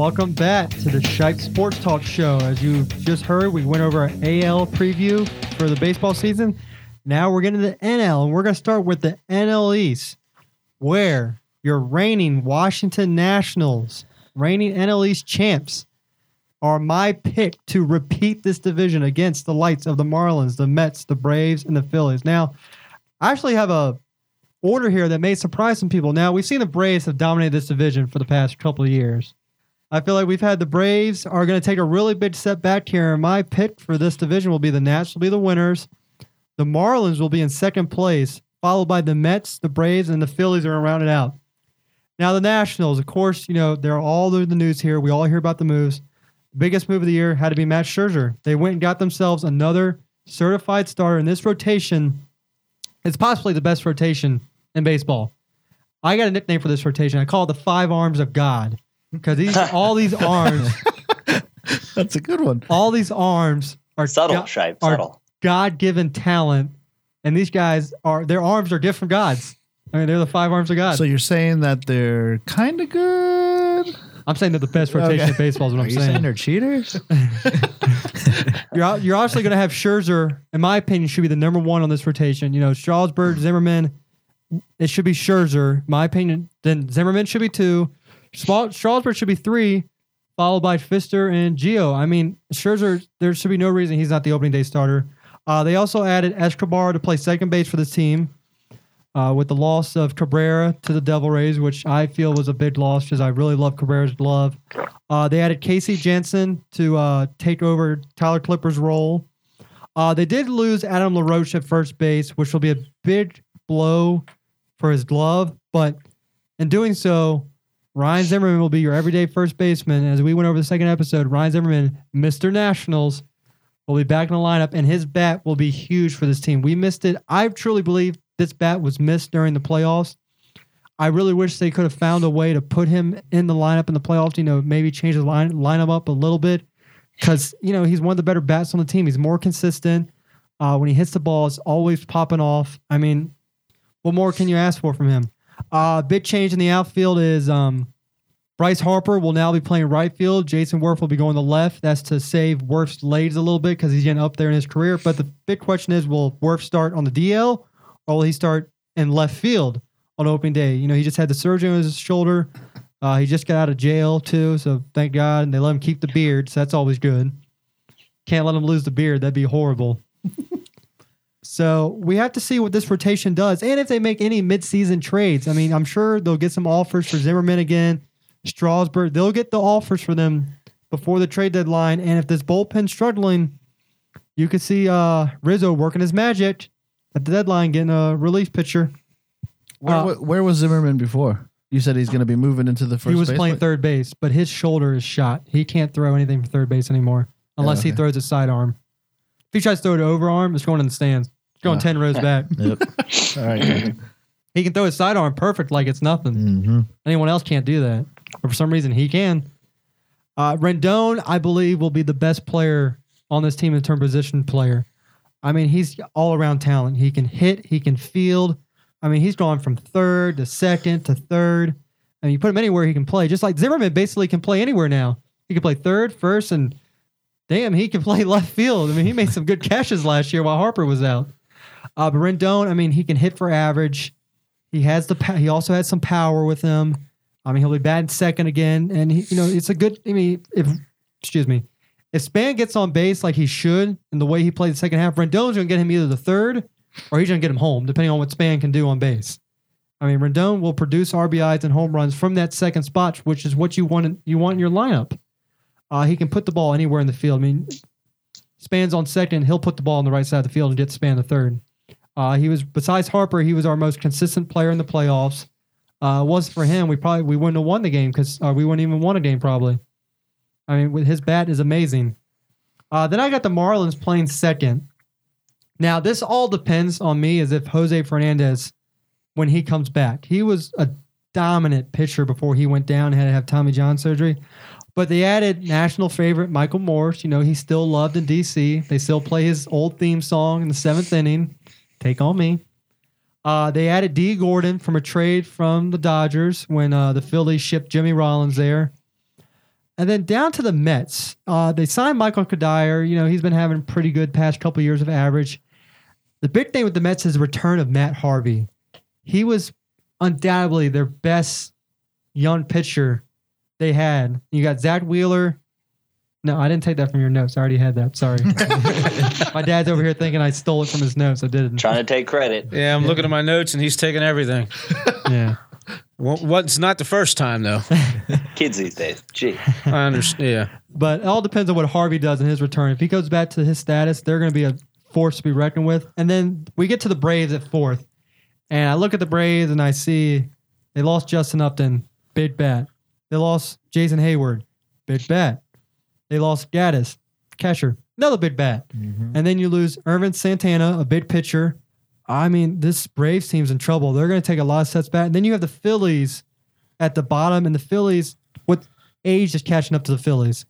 Welcome back to the Shipe Sports Talk Show. As you just heard, we went over an AL preview for the baseball season. Now we're getting to the NL, and we're going to start with the NL East, where your reigning Washington Nationals, reigning NL East champs, are my pick to repeat this division against the lights of the Marlins, the Mets, the Braves, and the Phillies. Now, I actually have a order here that may surprise some people. Now, we've seen the Braves have dominated this division for the past couple of years. I feel like we've had the Braves are going to take a really big step back here. And my pick for this division will be the Nats will be the winners. The Marlins will be in second place, followed by the Mets, the Braves, and the Phillies are going to round it out. Now the Nationals, of course, you know they're all over the news here. We all hear about the moves. The biggest move of the year had to be Max Scherzer. They went and got themselves another certified starter in this rotation. It's possibly the best rotation in baseball. I got a nickname for this rotation. I call it the five arms of God because these all these arms, That's a good one. all these arms are subtle, go- Shipe, are subtle. God-given talent, and these guys are their arms are different gods. I mean, they're the five arms of God. So you're saying that they're kind of good? I'm saying they're the best rotation Okay. in baseball. Is what Are I'm you saying. saying they're cheaters? You're ob- you're obviously going to have Scherzer. In my opinion, should be the number one on this rotation. You know, Strasburg, Zimmerman, it should be Scherzer, my opinion. Then Zimmerman should be two. Strasburg should be three, followed by Fister and Gio. I mean, Scherzer, there should be no reason he's not the opening day starter. Uh, they also added Escobar to play second base for this team uh, with the loss of Cabrera to the Devil Rays, which I feel was a big loss because I really love Cabrera's glove. Uh, they added Casey Janssen to uh, take over Tyler Clippard's role. Uh, they did lose Adam LaRoche at first base, which will be a big blow for his glove. But in doing so, Ryan Zimmerman will be your everyday first baseman. As we went over the second episode, Ryan Zimmerman, Mr. Nationals, will be back in the lineup, and his bat will be huge for this team. We missed it. I truly believe this bat was missed during the playoffs. I really wish they could have found a way to put him in the lineup in the playoffs. You know, maybe change the line lineup up a little bit because you know he's one of the better bats on the team. He's more consistent. Uh, when he hits the ball, it's always popping off. I mean, what more can you ask for from him? Uh, big change in the outfield is um, Bryce Harper will now be playing right field. Jayson Werth will be going to left. That's to save Werth's legs a little bit because he's getting up there in his career. But the big question is, will Werth start on the DL or will he start in left field on opening day? You know, he just had the surgery on his shoulder. Uh, he just got out of jail too, so thank God. And they let him keep the beard, so that's always good. Can't let him lose the beard; that'd be horrible. so we have to see what this rotation does, and if they make any midseason trades. I mean, I'm sure they'll get some offers for Zimmerman again, Strasburg. They'll get the offers for them before the trade deadline. And if this bullpen's struggling, you could see uh, Rizzo working his magic at the deadline, getting a relief pitcher. Where, Uh, where was Zimmerman before? You said he's going to be moving into the first. he was base, playing third base, but his shoulder is shot. He can't throw anything from third base anymore unless he okay. throws a sidearm. If he tries to throw it overarm, it's going in the stands. It's going Ah. 10 rows back. Yep. All right. He can throw his sidearm perfect like it's nothing. hmm Anyone else can't do that. But for some reason, he can. Uh, Rendon, I believe, will be the best player on this team in terms of position player. I mean, he's all around talent. He can hit, he can field. I mean, he's gone from third to second to third. And you put him anywhere he can play, just like Zimmerman basically can play anywhere now. He can play third, first, and damn, he can play left field. I mean, he made some good catches last year while Harper was out. Uh, but Rendon, I mean, he can hit for average. He has the he also has some power with him. I mean, he'll be batting second again, and he, you know, it's a good. I mean, if excuse me, if Span gets on base like he should, and the way he played the second half, Rendon's to get him either the third or he's to get him home, depending on what Span can do on base. I mean, Rendon will produce RBIs and home runs from that second spot, which is what you want. You want in your lineup. Uh, he can put the ball anywhere in the field. I mean, Span's on second, he'll put the ball on the right side of the field and get Span the third. Uh, he was besides Harper, he was our most consistent player in the playoffs. Uh, was for him, we probably we wouldn't have won the game because uh, we wouldn't even won a game probably. I mean, with his bat is amazing. Uh, then I got the Marlins playing second. Now this all depends on me as if Jose Fernandez, when he comes back, he was a dominant pitcher before he went down and had to have Tommy John surgery. But they added national favorite Michael Morse. You know, he's still loved in DC. They still play his old theme song in the seventh inning. Take on me. Uh, they added Dee Gordon from a trade from the Dodgers when uh, the Phillies shipped Jimmy Rollins there. And then down to the Mets. Uh, they signed Michael Cuddyer. You know, he's been having pretty good past couple years of average. The big thing with the Mets is the return of Matt Harvey. He was undoubtedly their best young pitcher they had. You got Zack Wheeler. No, I didn't take that from your notes. I already had that. Sorry. My dad's over here thinking I stole it from his notes. I didn't. Trying to take credit. Yeah, I'm looking at my notes and he's taking everything. Yeah. Well, What's not the first time though. Kids these days. Gee. I understand. Yeah. But it all depends on what Harvey does in his return. If he goes back to his status, they're going to be a force to be reckoned with. And then we get to the Braves at fourth. And I look at the Braves and I see they lost Justin Upton, big bat. They lost Jason Heyward, big bat. They lost Gattis, catcher, another big bat. Mm-hmm. And then you lose Ervin Santana, a big pitcher. I mean, this Braves team's in trouble. They're going to take a lot of sets back. And then you have the Phillies at the bottom, and the Phillies, what age is catching up to the Phillies?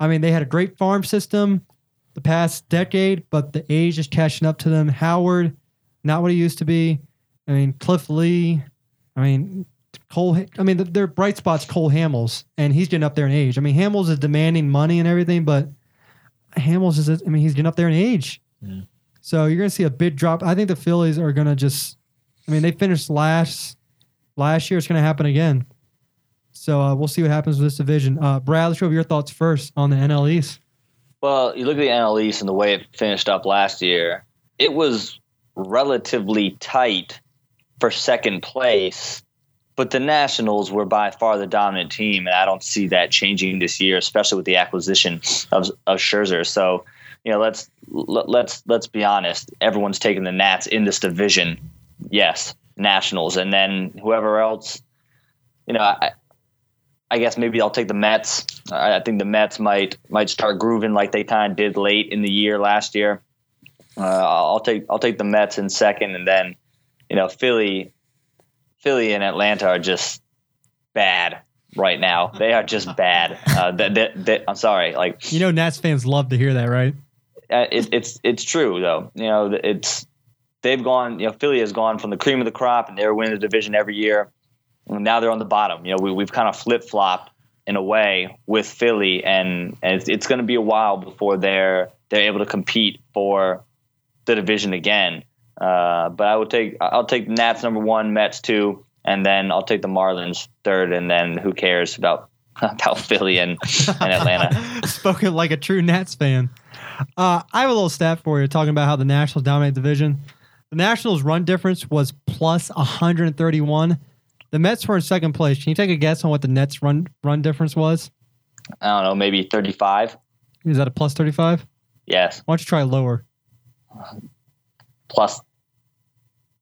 I mean, they had a great farm system the past decade, but the age is catching up to them. Howard, not what he used to be. I mean, Cliff Lee. I mean, Cole. I mean, their bright spots. Cole Hamels, and he's getting up there in age. I mean, Hamels is demanding money and everything, but Hamels is. I mean, he's getting up there in age. So you're going to see a big drop. I think the Phillies are going to just I mean, they finished last last year. It's going to happen again. So uh, we'll see what happens with this division. Uh, Brad, let's go over your thoughts first on the NL East. Well, you look at the NL East and the way it finished up last year. It was relatively tight for second place, but the Nationals were by far the dominant team, and I don't see that changing this year, especially with the acquisition of of Scherzer. So, you know, let's let, let's let's be honest. Everyone's taking the Nats in this division. Yes, Nationals, and then whoever else. You know, I, I guess maybe I'll take the Mets. I I think the Mets might might start grooving like they kind of did late in the year last year. Uh, I'll take I'll take the Mets in second, and then you know Philly, Philly and Atlanta are just bad right now. They are just bad. Uh, I'm sorry, like You know, Nats fans love to hear that, right? uh, it, it's it's true though. You know, it's they've gone. You know, Philly has gone from the cream of the crop, and they're winning the division every year. And now they're on the bottom. You know, we, we've kind of flip flopped in a way with Philly, and, and it's, it's going to be a while before they're they're able to compete for the division again. Uh, but I would take I'll take the Nats number one, Mets two, and then I'll take the Marlins third, and then who cares about about Philly and, and Atlanta. Spoken like a true Nats fan. Uh, I have a little stat for you talking about how the Nationals dominate the division. The Nationals' run difference was plus 131. The Mets were in second place. Can you take a guess on what the Nets' run run difference was? I don't know, maybe thirty five. Is that a plus 35? Yes, Why don't you try lower? Plus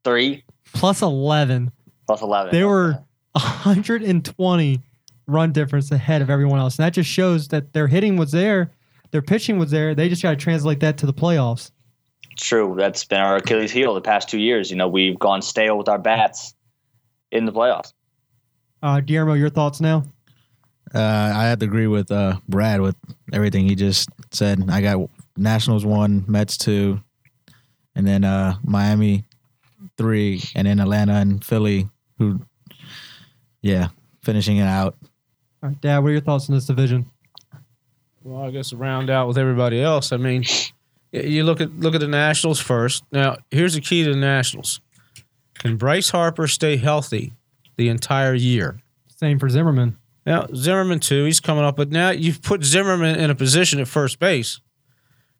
three, Plus 11. plus eleven. They were 120 run difference ahead of everyone else. And that just shows that their hitting was there, their pitching was there. They just got to translate that to the playoffs. True. That's been our Achilles heel the past two years. You know, we've gone stale with our bats in the playoffs. Uh, Guillermo, your thoughts now? Uh, I have to agree with uh, Brad with everything he just said. I got Nationals one, Mets two, and then uh, Miami three, and then Atlanta and Philly, who, yeah, finishing it out. All right, Dad, what are your thoughts on this division? Well, I guess to round out with everybody else. I mean, you look at look at the Nationals first. Now, here's the key to the Nationals: Can Bryce Harper stay healthy the entire year? Same for Zimmerman. Now Zimmerman too, he's coming up, but now you've put Zimmerman in a position at first base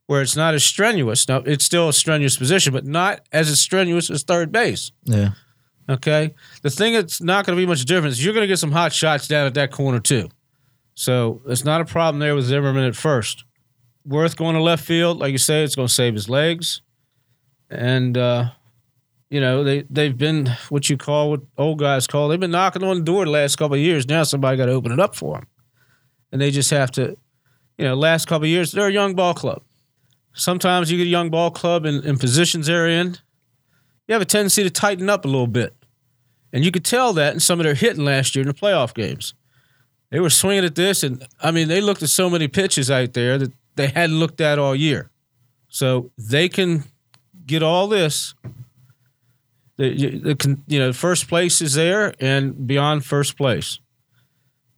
where it's not as strenuous. Now it's still a strenuous position, but not as strenuous as third base. Yeah, Okay. The thing that's not going to be much different is you're going to get some hot shots down at that corner too. So it's not a problem there with Zimmerman at first. Werth going to left field, like you say, it's going to save his legs, and uh, you know they they've been what you call what old guys call they've been knocking on the door the last couple of years. Now somebody got to open it up for them, and they just have to, you know, last couple of years they're a young ball club. Sometimes you get a young ball club in, in positions they're in, you have a tendency to tighten up a little bit. And you could tell that in some of their hitting last year in the playoff games. They were swinging at this, and I mean, they looked at so many pitches out there that they hadn't looked at all year. So they can get all this. The, the, you know, first place is there and beyond first place.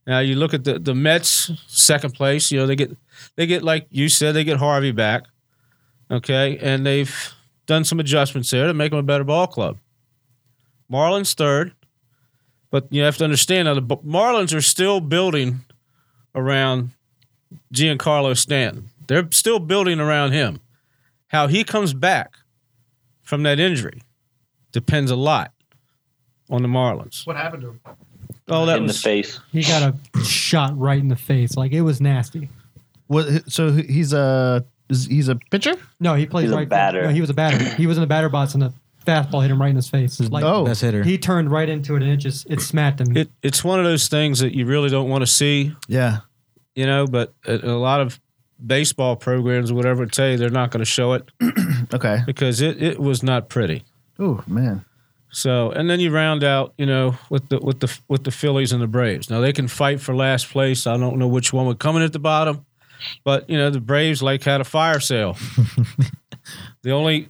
Now you look at the, the Mets second place. You know they get they get like you said they get Harvey back, okay, and they've done some adjustments there to make them a better ball club. Marlins third, but you have to understand now the Marlins are still building around Giancarlo Stanton. They're still building around him. How he comes back from that injury depends a lot on the Marlins. What happened to him? Oh, that in was the face. He got a shot right in the face. Like it was nasty. What? So he's a is- he's a pitcher. No, he plays He's a right. batter. No, he was a batter. he was in the batter box and the fastball hit him right in his face. Like oh, best hitter. he turned right into it and it just it smacked him. it, it's one of those things that you really don't want to see, yeah. you know. But a, a lot of baseball programs or whatever tell you they're not going to show it Okay. because it, it was not pretty. Oh man. So, and then you round out, you know, with the with the with the Phillies and the Braves. Now they can fight for last place. I don't know which one would come in at the bottom, but you know the Braves like had a fire sale. the only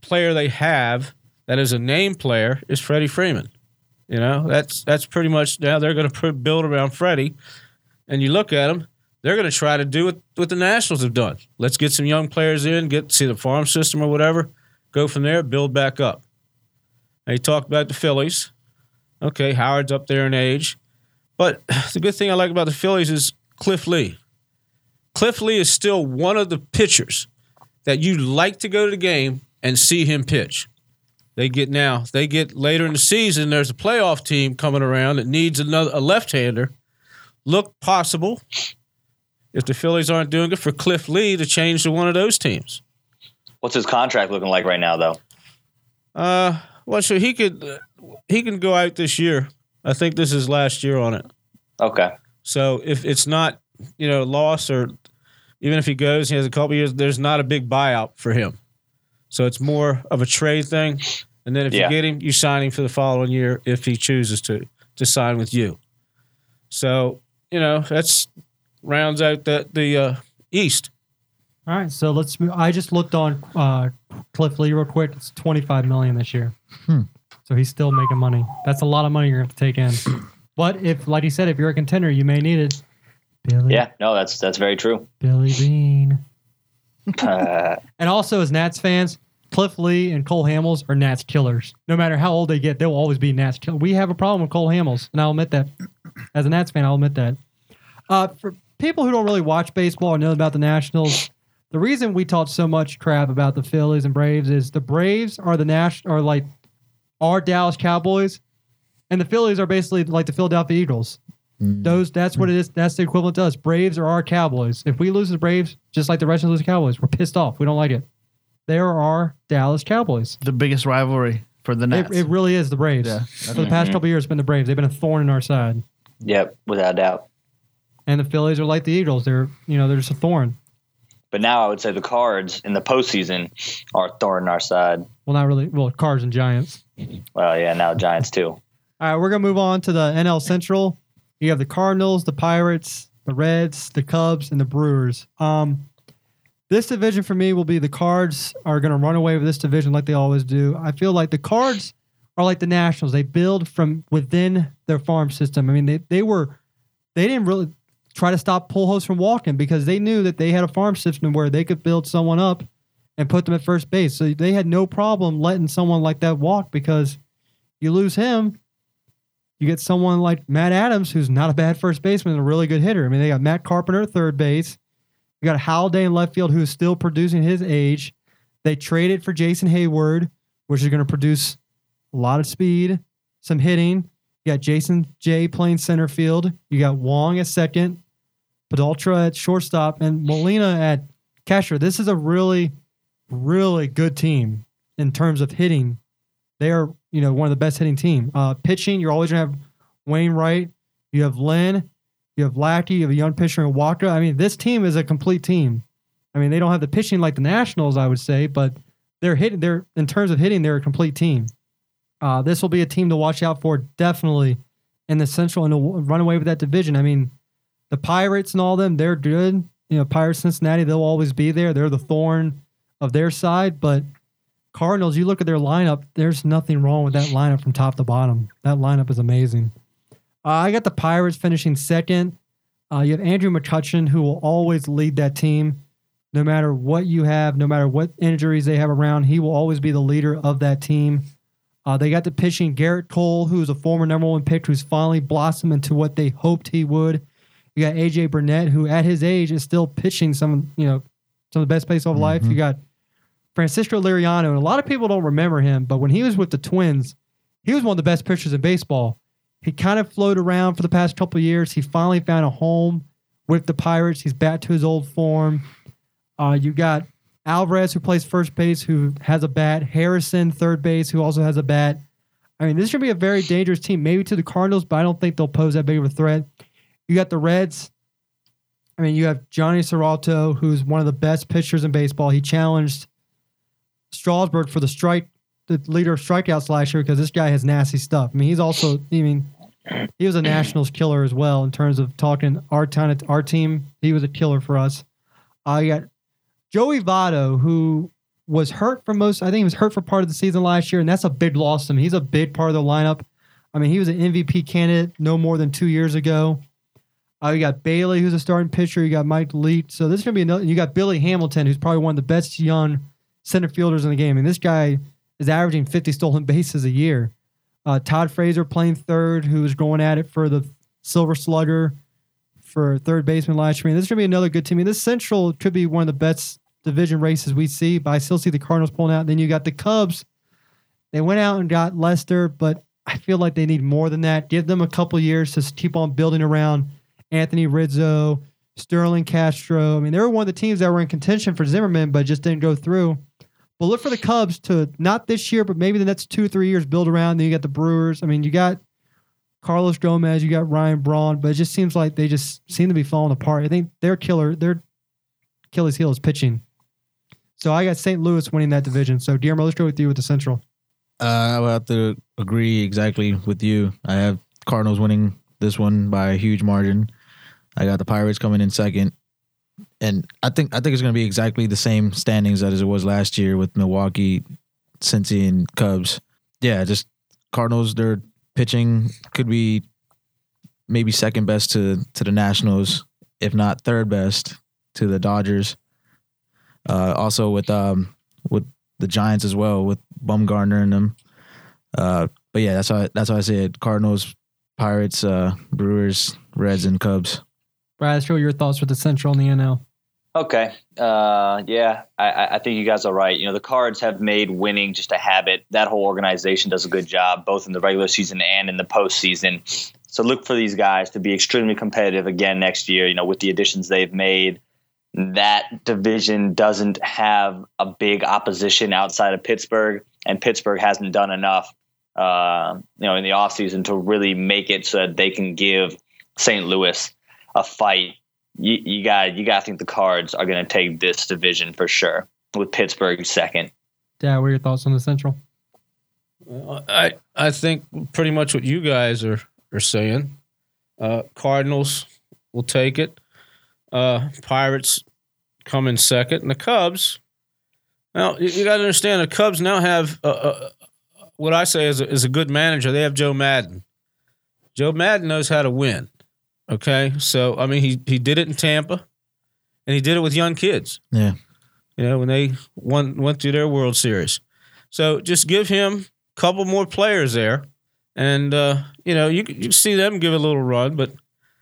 player they have that is a name player is Freddie Freeman. You know, that's that's pretty much now they're going to build around Freddie, and you look at them. They're going to try to do what, what the Nationals have done. Let's get some young players in, get see the farm system or whatever, go from there, build back up. They talked about the Phillies. Okay, Howard's up there in age. But the good thing I like about the Phillies is Cliff Lee. Cliff Lee is still one of the pitchers that you like to go to the game and see him pitch. They get now, they get later in the season, there's a playoff team coming around that needs another a left-hander. Look possible if the Phillies aren't doing it for Cliff Lee to change to one of those teams. What's his contract looking like right now, though? Uh, well, so he could he can go out this year. I think this is last year on it. Okay. So if it's not, you know, loss or even if he goes, he has a couple years. There's not a big buyout for him. So it's more of a trade thing. And then if Yeah. you get him, you sign him for the following year if he chooses to to sign with you. So you know that's rounds out the the uh, East. All right, so let's. move- I just looked on uh, Cliff Lee real quick. It's twenty five million this year, Hmm. so he's still making money. That's a lot of money you're going to take in. but if, like you said, if you're a contender, you may need it. Billy, Yeah. No, that's that's very true. Billy Beane, Uh, and also as Nats fans, Cliff Lee and Cole Hamels are Nats killers. No matter how old they get, they will always be Nats killers. We have a problem with Cole Hamels, and I'll admit that. As a Nats fan, I'll admit that. Uh, for people who don't really watch baseball or know about the Nationals, the reason we talk so much crap about the Phillies and Braves is the Braves are the Nash are like our Dallas Cowboys, and the Phillies are basically like the Philadelphia Eagles. Mm-hmm. Those that's what it is. That's the equivalent to us. Braves are our Cowboys. If we lose the Braves, just like the rest of the Cowboys, we're pissed off. We don't like it. They are our Dallas Cowboys. The biggest rivalry for the It, Nats. it really is the Braves. Yeah. For the past couple of years, it's been the Braves. They've been a thorn in our side. yep, without a doubt. And the Phillies are like the Eagles. They're you know they're just a thorn. But now I would say the Cards in the postseason are a thorn in our side. Well, not really. Well, Cards and Giants. Well, yeah, now Giants too. All right, we're gonna move on to the NL Central. You have the Cardinals, the Pirates, the Reds, the Cubs, and the Brewers. Um, this division for me will be the Cards are gonna run away with this division like they always do. I feel like the Cards are like the Nationals. They build from within their farm system. I mean, they they were they didn't really try to stop Pujols from walking because they knew that they had a farm system where they could build someone up and put them at first base. So they had no problem letting someone like that walk because you lose him, you get someone like Matt Adams, who's not a bad first baseman and a really good hitter. I mean, they got Matt Carpenter third base. You got Holliday in left field, who's still producing his age. They traded for Jason Heyward, which is going to produce a lot of speed, some hitting. You got Jason J playing center field. You got Wong at second, Peralta at shortstop, and Molina at catcher. This is a really, really good team in terms of hitting. They are, you know, one of the best hitting team. Uh, pitching, you're always gonna have Wainwright. You have Lynn. You have Lackey. You have a young pitcher in Walker. I mean, this team is a complete team. I mean, they don't have the pitching like the Nationals, I would say, but they're hitting. They're in terms of hitting, they're a complete team. Uh, this will be a team to watch out for, definitely in the Central and to run away with that division. I mean, the Pirates and all them, they're good. You know, Pirates, Cincinnati, they'll always be there. They're the thorn of their side, but Cardinals, you look at their lineup, there's nothing wrong with that lineup from top to bottom. That lineup is amazing. Uh, I got the Pirates finishing second. Uh, you have Andrew McCutchen, who will always lead that team. No matter what you have, no matter what injuries they have around, he will always be the leader of that team. Uh, they got the pitching Gerrit Cole, who is a former number one pick, who's finally blossomed into what they hoped he would. You got AJ Burnett, who at his age is still pitching some, you know, some of the best baseball of life. You got Francisco Liriano, and a lot of people don't remember him, but when he was with the Twins, he was one of the best pitchers in baseball. He kind of floated around for the past couple years. He finally found a home with the Pirates. He's back to his old form. Uh, you got Alvarez, who plays first base, who has a bat. Harrison, third base, who also has a bat. I mean, this should be a very dangerous team, maybe to the Cardinals, but I don't think they'll pose that big of a threat. You got the Reds. I mean, you have Johnny Serrato, who's one of the best pitchers in baseball. He challenged Strasburg for the strike, the leader of strikeouts last year because this guy has nasty stuff. I mean, he's also, I mean, he was a Nationals killer as well in terms of talking our town, our team. He was a killer for us. I got Joey Votto, who was hurt for most. I think he was hurt for part of the season last year, and that's a big loss to him. He's a big part of the lineup. I mean, he was an MVP candidate no more than two years ago. Uh, you got Bailey, who's a starting pitcher. You got Mike Leake. So this is gonna be another. You got Billy Hamilton, who's probably one of the best young center fielders in the game. And this guy is averaging 50 stolen bases a year. Uh, Todd Frazier playing third, who was going at it for the Silver Slugger for third baseman last year. Mean, this is going to be another good team. I this Central could be one of the best division races we see, but I still see the Cardinals pulling out. Then you got the Cubs. They went out and got Lester, but I feel like they need more than that. Give them a couple years to keep on building around Anthony Rizzo, Starlin Castro. I mean, they were one of the teams that were in contention for Zimmerman, but just didn't go through. But look for the Cubs to not this year, but maybe the next two, three years build around. Then you got the Brewers. I mean, you got Carlos Gomez, you got Ryan Braun, but it just seems like they just seem to be falling apart. I think their killer, their Achilles heel is pitching. So I got St. Louis winning that division. So Guillermo, let's go with you with the Central. Uh, I would have to agree exactly with you. I have Cardinals winning this one by a huge margin. I got the Pirates coming in second, and I think I think it's going to be exactly the same standings as it was last year with Milwaukee, Cincy, and Cubs. Yeah, just Cardinals. Their pitching could be maybe second best to to the Nationals, if not third best to the Dodgers. Uh, also with um with the Giants as well with Bumgarner and them. Uh, but yeah, that's how that's how I say it. Cardinals, Pirates, uh, Brewers, Reds, and Cubs. Brad, show your thoughts with the Central and the NL. Okay. Uh, yeah, I- I, think you guys are right. You know, the Cards have made winning just a habit. That whole organization does a good job, both in the regular season and in the postseason. So look for these guys to be extremely competitive again next year. You know, with the additions they've made, that division doesn't have a big opposition outside of Pittsburgh, and Pittsburgh hasn't done enough, uh, you know, in the offseason to really make it so that they can give St. Louis a fight you, you got you got to think the Cards are going to take this division for sure, with Pittsburgh second. Dad, what are your thoughts on the Central? I I think pretty much what you guys are are saying. Uh, Cardinals will take it. Uh, Pirates come in second, and the Cubs. Now you, you got to understand the Cubs now have uh, uh, what I say is a, is a good manager. They have Joe Maddon. Joe Maddon knows how to win. Okay, so I mean he he did it in Tampa, and he did it with young kids. Yeah. You know when they won went through their World Series. So just give him a couple more players there, and uh, you know you you see them give it a little run, but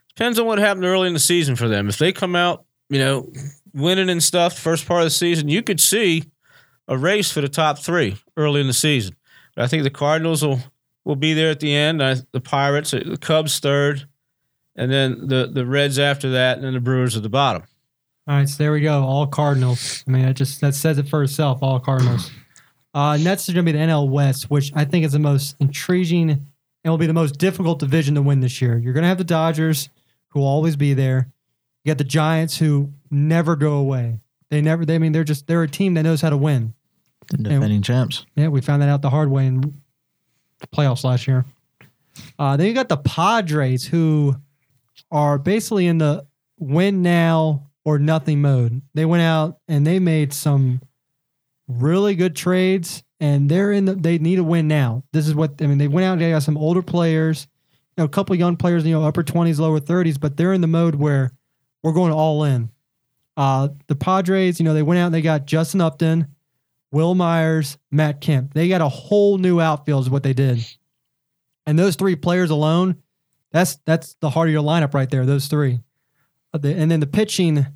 depends on what happened early in the season for them. If they come out, you know, winning and stuff first part of the season, you could see a race for the top three early in the season. But I think the Cardinals will will be there at the end. I, the Pirates, the Cubs third, and then the the Reds after that, and then the Brewers at the bottom. All right, so there we go. All Cardinals. I mean, that just that says it for itself. All Cardinals. Uh, next is going to be the NL West, which I think is the most intriguing and will be the most difficult division to win this year. You're going to have the Dodgers, who will always be there. You got the Giants, who never go away. They never. They I mean, they're just they're a team that knows how to win. The defending champs. Yeah, we found that out the hard way in the playoffs last year. Uh, then you got the Padres, who are basically in the win now or nothing mode. They went out and they made some really good trades, and they're in. The, they need a win now. This is what I mean. They went out. and They got some older players, you know, a couple young players, you know, upper twenties, lower thirties, but they're in the mode where we're going all in. Uh, the Padres, you know, they went out and they got Justin Upton. Wil Myers, Matt Kemp. They got a whole new outfield is what they did. And those three players alone, that's that's the heart of your lineup right there, those three. Uh, And then the pitching, you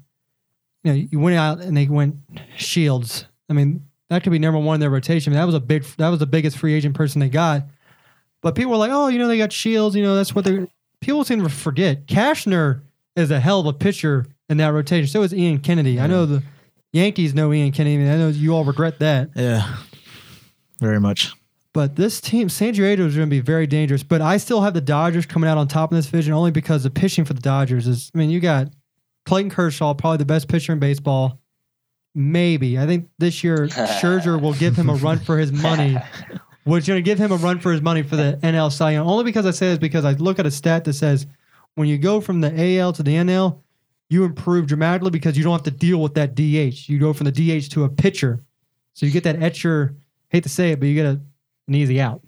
know, you went out and they went Shields. I mean, that could be number one in their rotation. that was a big that was the biggest free agent person they got. But people were like, oh, you know, they got Shields, you know, that's what they're people seem to forget. Cashner is a hell of a pitcher in that rotation. So is Ian Kennedy. I know the Yankees know Ian Kennedy. I know you all regret that. Yeah. Very much. But this team, San Diego, is going to be very dangerous. But I still have the Dodgers coming out on top in this division only because the pitching for the Dodgers is. I mean, you got Clayton Kershaw, probably the best pitcher in baseball. Maybe I think this year Scherzer will give him a run for his money. Which going to give him a run for his money for the NL Cy Young. Only because I say this because I look at a stat that says when you go from the AL to the NL, you improve dramatically because you don't have to deal with that DH. You go from the DH to a pitcher, so you get that etcher. Hate to say it, but you get a, an easy out.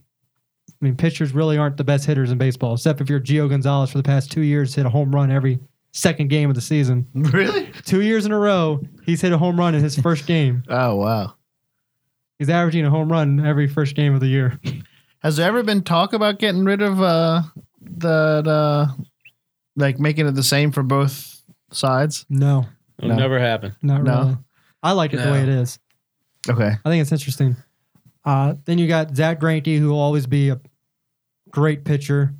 I mean, pitchers really aren't the best hitters in baseball, except if you're Gio Gonzalez for the past two years, hit a home run every second game of the season. Really? Two years in a row, he's hit a home run in his first game. Oh wow. He's averaging a home run every first game of the year. Has there ever been talk about getting rid of uh the the like making it the same for both sides? No, It'll No. never happen. not No. really. I like it the way it is. Okay. I think it's interesting. Uh, then you got Zack Greinke, who will always be a great pitcher.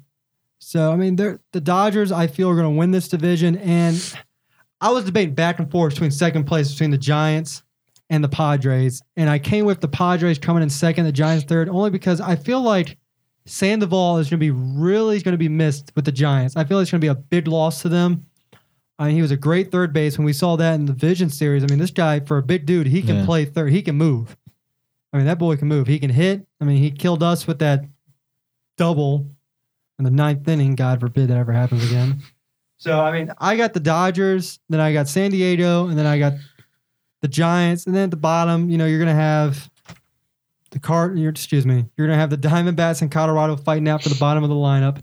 So I mean, the Dodgers, I feel, are going to win this division. And I was debating back and forth between second place between the Giants and the Padres, and I came with the Padres coming in second, the Giants third, only because I feel like Sandoval is going to be really going to be missed with the Giants. I feel it's going to be a big loss to them. I mean, he was a great third base when we saw that in the Vision series. I mean, this guy for a big dude, he can Yeah. play third. He can move. I mean, that boy can move. He can hit. I mean, he killed us with that double in the ninth inning. God forbid that ever happens again. So I mean, I got the Dodgers, then I got San Diego, and then I got the Giants, and then at the bottom, you know, you're gonna have the card. Excuse me, you're gonna have the Diamondbacks and Colorado fighting out for the bottom of the lineup.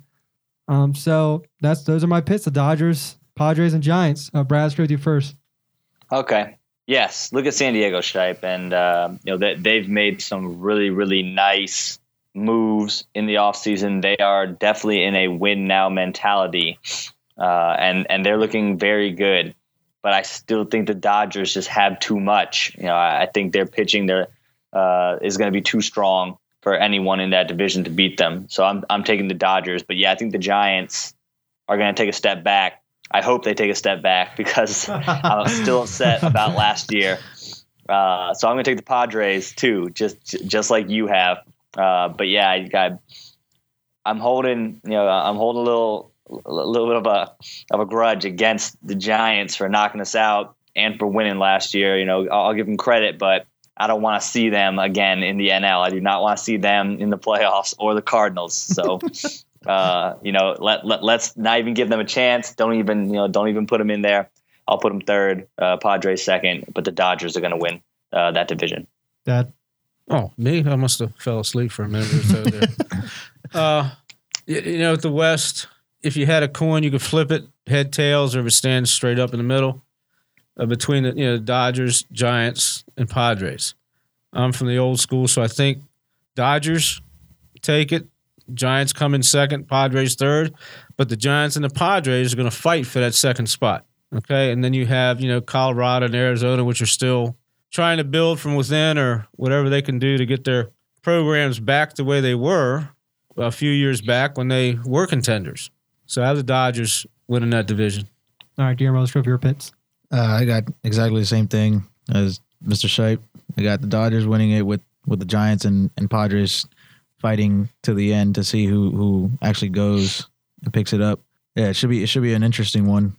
Um, so that's those are my picks: the Dodgers, Padres, and Giants. Uh, Brad, let's with you first. Okay. Yes. Look at San Diego Shipe, and uh, you know they, they've made some really really nice moves in the offseason. They are definitely in a win now mentality, uh, and and they're looking very good. But I still think the Dodgers just have too much. You know, I, I think their pitching there uh, is going to be too strong for anyone in that division to beat them. So I'm I'm taking the Dodgers. But yeah, I think the Giants are going to take a step back. I hope they take a step back because I'm still upset about last year. Uh, so I'm going to take the Padres too, just just like you have. Uh, but yeah, I got. I'm holding, you know, I'm holding a little, a little bit of a of a grudge against the Giants for knocking us out and for winning last year. You know, I'll, I'll give them credit, but I don't want to see them again in the NL. I do not want to see them in the playoffs or the Cardinals. So. Uh, you know, let, let let's not even give them a chance. Don't even you know, don't even put them in there. I'll put them third, uh, Padres second, but the Dodgers are going to win uh, that division. That Oh, me? I must have fell asleep for a minute or so there. uh, y- you know, at the West, if you had a coin, you could flip it head tails, or if it stands straight up in the middle. Uh, between the you know Dodgers, Giants, and Padres. I'm from the old school, so I think Dodgers take it. Giants come in second, Padres third, but the Giants and the Padres are going to fight for that second spot. Okay, and then you have you know Colorado and Arizona, which are still trying to build from within or whatever they can do to get their programs back the way they were a few years back when they were contenders. So I have the Dodgers winning that division. All right, Guillermo, let's go for your picks. Uh, I got exactly the same thing as Mr. Shipe. I got the Dodgers winning it with, with the Giants and, and Padres fighting to the end to see who, who actually goes and picks it up. Yeah, it should be it should be an interesting one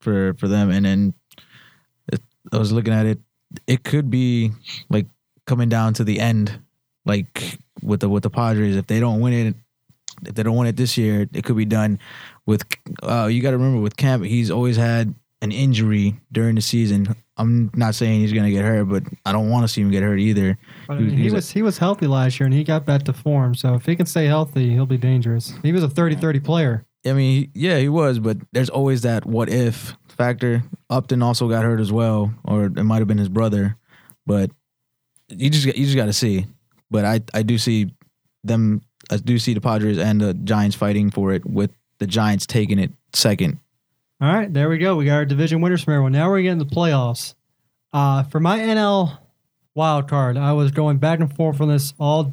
for for them. And then it, I was looking at it. It could be like coming down to the end, like with the with the Padres. If they don't win it, if they don't win it this year, it could be done with. Uh, you got to remember with Kemp, he's always had an injury during the season. I'm not saying he's gonna get hurt, but I don't want to see him get hurt either. But, I mean, He- he's a- was he was healthy last year and he got back to form. So if he can stay healthy, he'll be dangerous. He was a 30-30 player. I mean, yeah, he was, but there's always that what if factor. Upton also got hurt as well, or it might have been his brother, but you just you just got to see. But I I do see them. I do see the Padres and the Giants fighting for it, with the Giants taking it second. All right, there we go. We got our division winners from everyone. Now we're getting the playoffs. Uh, for my NL wild card, I was going back and forth on this all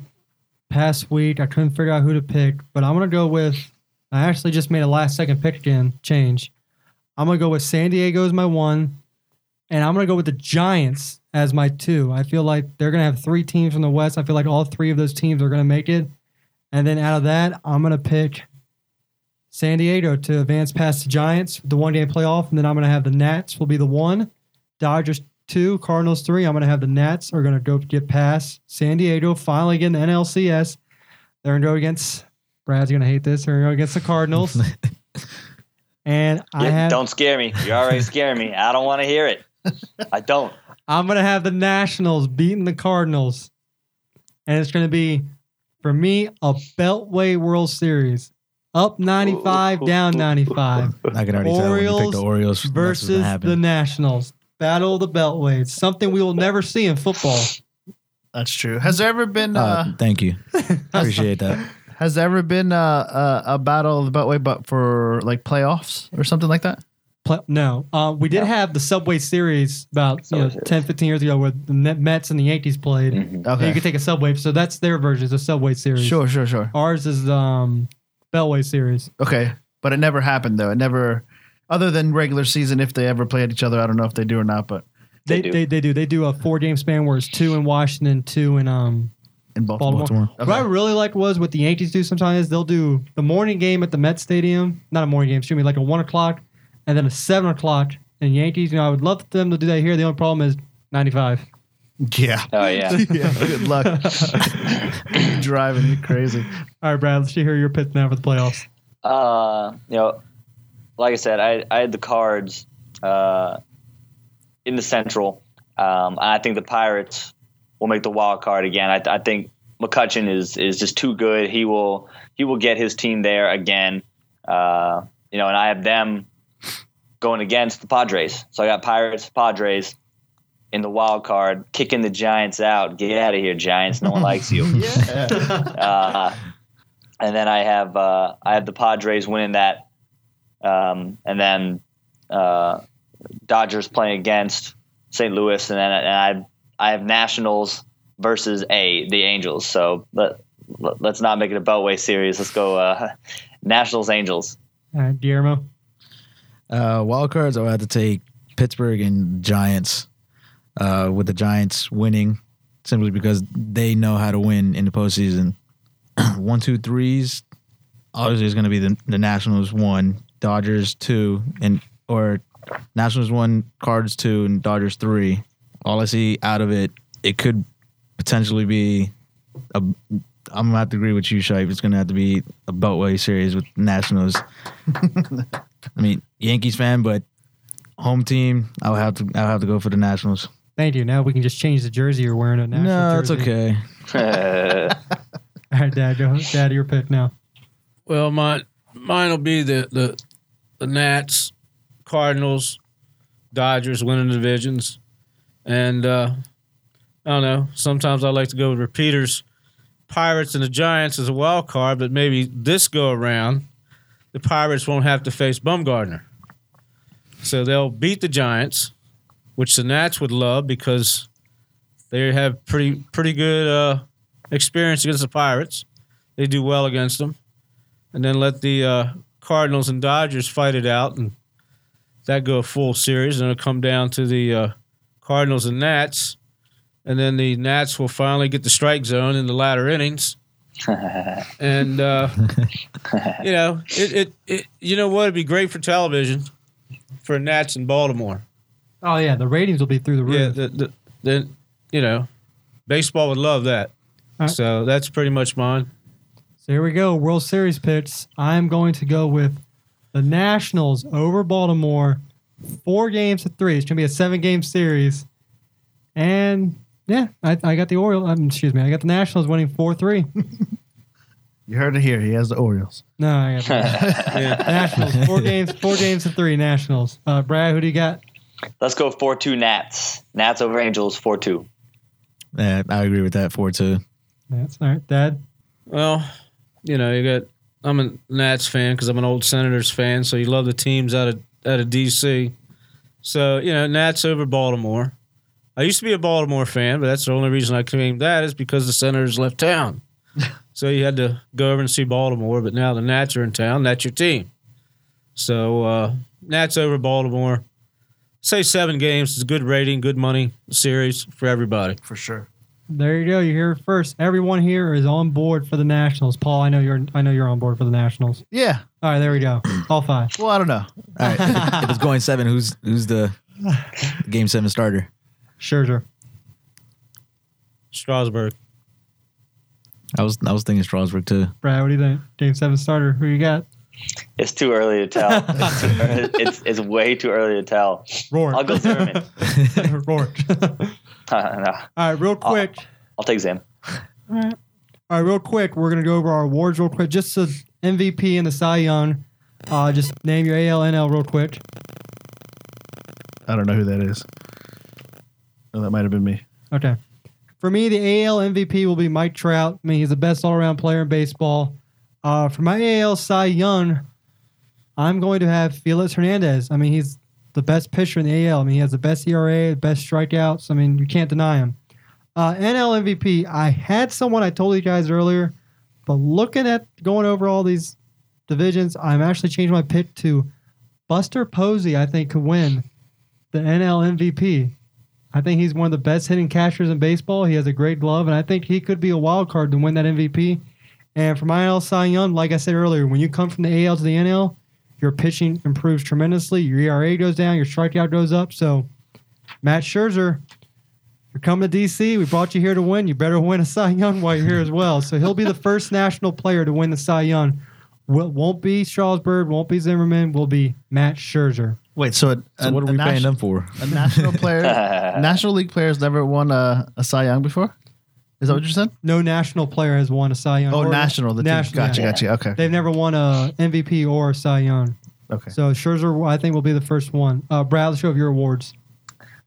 past week. I couldn't figure out who to pick, but I'm gonna go with. I actually just made a last second pick again change. I'm gonna go with San Diego as my one, and I'm gonna go with the Giants as my two. I feel like they're gonna have three teams from the West. I feel like all three of those teams are gonna make it, and then out of that, I'm gonna pick San Diego to advance past the Giants, the one game playoff, and then I'm going to have the Nats will be the one, Dodgers two, Cardinals three. I'm going to have the Nats are going to go get past San Diego, finally getting the NLCS. They're going to go against Brad's going to hate this. They're going to go against the Cardinals, and I Yeah, have don't scare me. You're already scaring me. I don't want to hear it. I don't. I'm going to have the Nationals beating the Cardinals, and it's going to be for me a Beltway World Series. Up 95, down 95. I can already tell when you pick Orioles the Orioles that's what's gonna versus the Nationals. Battle of the Beltway. It's Something we will never see in football. That's true. Has there ever been Uh, uh, thank you. Appreciate that. has there ever been uh, a, a battle of the Beltway, but for like playoffs or something like that? Pla- no, uh, we did No. have the Subway Series about you know, Series. 10, 15 years ago where the Mets and the Yankees played. Mhm. And Okay. you could take a Subway, so that's their version, of the Subway Series. Sure, sure, sure. Ours is um, Beltway Series. Okay, but it never happened though. It never, other than regular season, if they ever played each other, I don't know if they do or not. But They, They they, do. they, do. They do a four game span where it's two in Washington, two in um, in Baltimore, Baltimore. Okay. What I really like was what the Yankees do sometimes is they'll do the morning game at the Met Stadium, not a morning game, excuse me, like a one o'clock, and then a seven o'clock. And Yankees, you know, I would love them to do that here. The only problem is ninety five. Yeah, Oh yeah. yeah. Good luck. Driving you crazy. All right, Brad, let's hear your pitch now for the playoffs. Uh, you know, like I said, I I had the cards uh, in the Central. Um, I think the Pirates will make the wild card again. I, I think McCutchen is is just too good. He will he will get his team there again. Uh, you know, and I have them going against the Padres. So I got Pirates, Padres in the wild card, kicking the Giants out. Get out of here, Giants. No one likes you. Yeah. Uh, and then I have uh, I have the Padres winning that, um, and then uh, Dodgers playing against St. Louis, and then and I I have Nationals versus a the Angels. So let, let us not make it a Beltway series. Let's go uh, Nationals Angels. All right, Guillermo. Uh, wild cards, I would have to take Pittsburgh and Giants. Uh, with the Giants winning, simply because they know how to win in the postseason. one, two, threes. Obviously, it's going to be the the Nationals one, Dodgers two, and or Nationals one, Cards two, and Dodgers three. All I see out of it, it could potentially be a. I'm gonna have to agree with you, Shipe. It's gonna have to be a Beltway series with Nationals. I mean, Yankees fan, but home team. I'll have to. I'll have to go for the Nationals. Thank you. Now we can just change the jersey you're wearing. A national no, it's jersey. okay. All right, Dad. Go. Dad, your pick now. Well, mine mine will be the the the Nats, Cardinals, Dodgers winning the divisions, and uh, I don't know. Sometimes I like to go with repeaters, Pirates and the Giants as a wild card, but maybe this go around, the Pirates won't have to face Bumgarner, so they'll beat the Giants, which the Nats would love because they have pretty pretty good uh, experience against the Pirates. They do well against them. And then let the uh, Cardinals and Dodgers fight it out, and that go a full series, and it'll come down to the uh, Cardinals and Nats, and then the Nats will finally get the strike zone in the latter innings, and uh, you know it, it, it you know what? It'd be great for television for Nats in Baltimore. Oh yeah, the ratings will be through the roof. Yeah, the, the, then you know baseball would love that. All right. So that's pretty much mine. So here we go. World Series picks. I'm going to go with the Nationals over Baltimore. Four games to three. It's going to be a seven game series. And yeah, I, I got the Orioles. Um, excuse me. I got the Nationals winning 4 3. You heard it here. He has the Orioles. No, I got the Nationals. Four games, four games to three Nationals. Uh, Brad, who do you got? Let's go four two Nats. Nats over Angels four two. Yeah, I agree with that. Four two. That's all right. Dad. Well, you know, you got. I'm a Nats fan because I'm an old Senators fan, so you love the teams out of out of DC. So you know, Nats over Baltimore. I used to be a Baltimore fan, but that's the only reason I claim that is because the Senators left town. so you had to go over and see Baltimore, but now the Nats are in town. That's your team. So uh, Nats over Baltimore. Say seven games. It's a good rating, good money series for everybody. For sure. There you go. You hear it first. Everyone here is on board for the Nationals. Paul, I know you're. I know you're on board for the Nationals. Yeah. All right, there we go. All five. Well, I don't know. All right. if it's going seven, who's who's the game seven starter? Scherzer. Strasburg. I was I was thinking Strasburg too. Brad, what do you think? Game seven starter. Who you got? It's too early to tell. It's, too it's, it's way too early to tell. Roark. I'll go Zimmermann. Roark. no, All right, real quick. I'll take Zim. All right, real quick. We're gonna go over our awards real quick. Just the MVP and the Cy Young. Uh, just name your ALNL real quick. I don't know who that is. Oh, that might have been me. Okay. for me, the AL MVP will be Mike Trout. I mean, he's the best all around player in baseball. Uh, for my AL Cy Young, I'm going to have Felix Hernandez. I mean, he's the best pitcher in the AL. I mean, he has the best ERA, the best strikeouts. I mean, you can't deny him. Uh, NL MVP, I had someone I told you guys earlier, but looking at going over all these divisions, I'm actually changing my pick to Buster Posey. I think could win the NL MVP. I think he's one of the best hitting catchers in baseball. He has a great glove, and I think he could be a wild card to win that MVP. And for my NL Cy Young, like I said earlier, when you come from the AL to the NL, your pitching improves tremendously. Your ERA goes down, your strikeout goes up. So, Max Scherzer, you're coming to DC. We brought you here to win. You better win a Cy Young while you're here as well. So he'll be the first national player to win the Cy Young. Will, won't be Strasburg, won't be Zimmermann, will be Max Scherzer. Wait, so, a, So a- what are a we paying nation- them for? A national player, National League players never won a, a Cy Young before. Is that what you said? No national player has won a Cy Young. Oh, or- national. The national, team. Gotcha, yeah. gotcha. Okay, They've never won a MVP or a Cy Young. okay. So Scherzer, I think, will be the first one. Uh, Brad, let's show of your awards.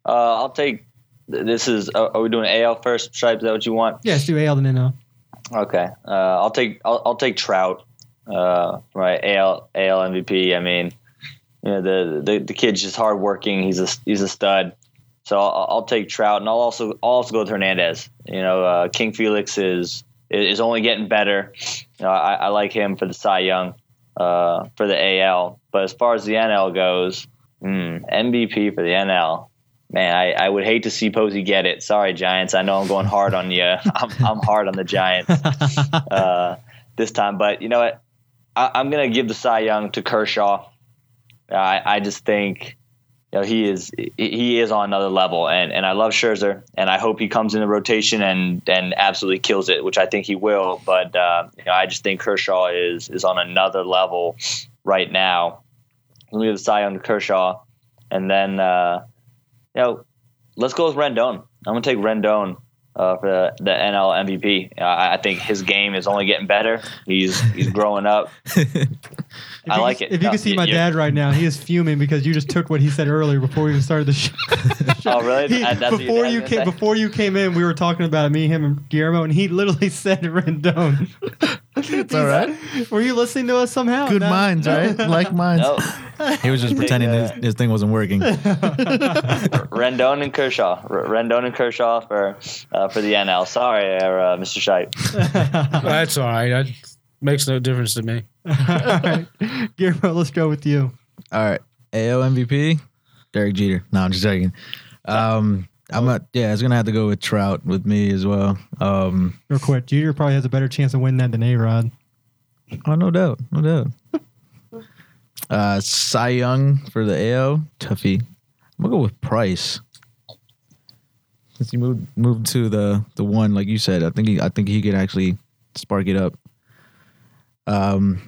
Uh, I'll take. This is. Uh, are we doing AL first? Stripe? Is that what you want? Yes, do AL and NL. Okay. Uh, I'll take. I'll, I'll take Trout. Uh, for my AL AL MVP. I mean, you know the the, the kid's just hardworking. He's a he's a stud. So I'll, I'll take Trout, and I'll also I'll also go with Hernandez. You know, uh, King Felix is is only getting better. You know, I, I like him for the Cy Young, uh, for the AL. But as far as the NL goes, mm, MVP for the NL. Man, I, I would hate to see Posey get it. Sorry, Giants. I know I'm going hard on you. I'm, I'm hard on the Giants uh, this time. But you know what? I, I'm going to give the Cy Young to Kershaw. I, I just think know he is he is on another level, and, and I love Scherzer, and I hope he comes in the rotation and and absolutely kills it, which I think he will. But uh, you know, I just think Kershaw is is on another level right now. Let me give the Cy Young to Kershaw, and then uh, you know let's go with Rendon. I'm gonna take Rendon uh, for the, the NL MVP. I think his game is only getting better. He's he's growing up. If I you like could- it. If you No, could see you- my dad right now, he is fuming because you just took what he said earlier before we even started the show. Oh, really? He- that's before you came, say? before you came in, we were talking about it, me, him, and Guillermo, and he literally said Rendon. It's all right. Were you listening to us somehow? Good No. minds, right? Like minds. No, He was just pretending his, his thing wasn't working. Rendon and Kershaw. R- Rendon and Kershaw for uh, for the NL. Sorry, uh, Mr. Shipe. That's all right. That makes no difference to me. All right. Guillermo, let's go with you. All right, AL MVP, Derek Jeter. No, I'm just joking. Um, I'm not. Yeah, it's gonna have to go with Trout with me as well. Um, Real quick, Jeter probably has a better chance of winning that than A Rod. oh, no doubt, no doubt. Uh, Cy Young for the AL, Tuffy. I'm gonna go with Price. Since he moved moved to the the one, like you said, I think he I think he could actually spark it up. Um,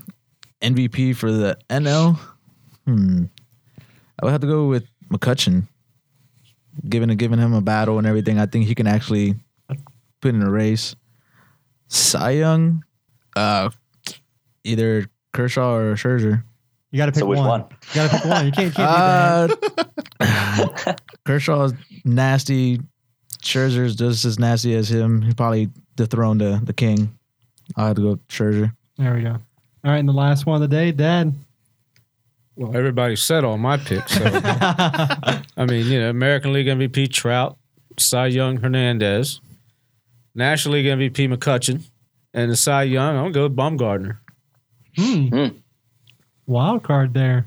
MVP for the NL. Hmm. I would have to go with McCutchen. Giving giving him a battle and everything, I think he can actually put in a race. Cy Young, uh, either Kershaw or Scherzer. You got to pick So which one. one? You got to pick one. You can't, can't beat that. Uh, Kershaw's nasty. Scherzer's just as nasty as him. He probably dethroned the, the king. I have to go with Scherzer. There we go. All right, and the last one of the day, Dad. Well, everybody said all my picks. So. I mean, you know, American League MVP Trout, Cy Young Hernandez, National League MVP McCutchen, and the Cy Young, I'm gonna go with Bumgarner. Hmm. Hmm. Wild card there.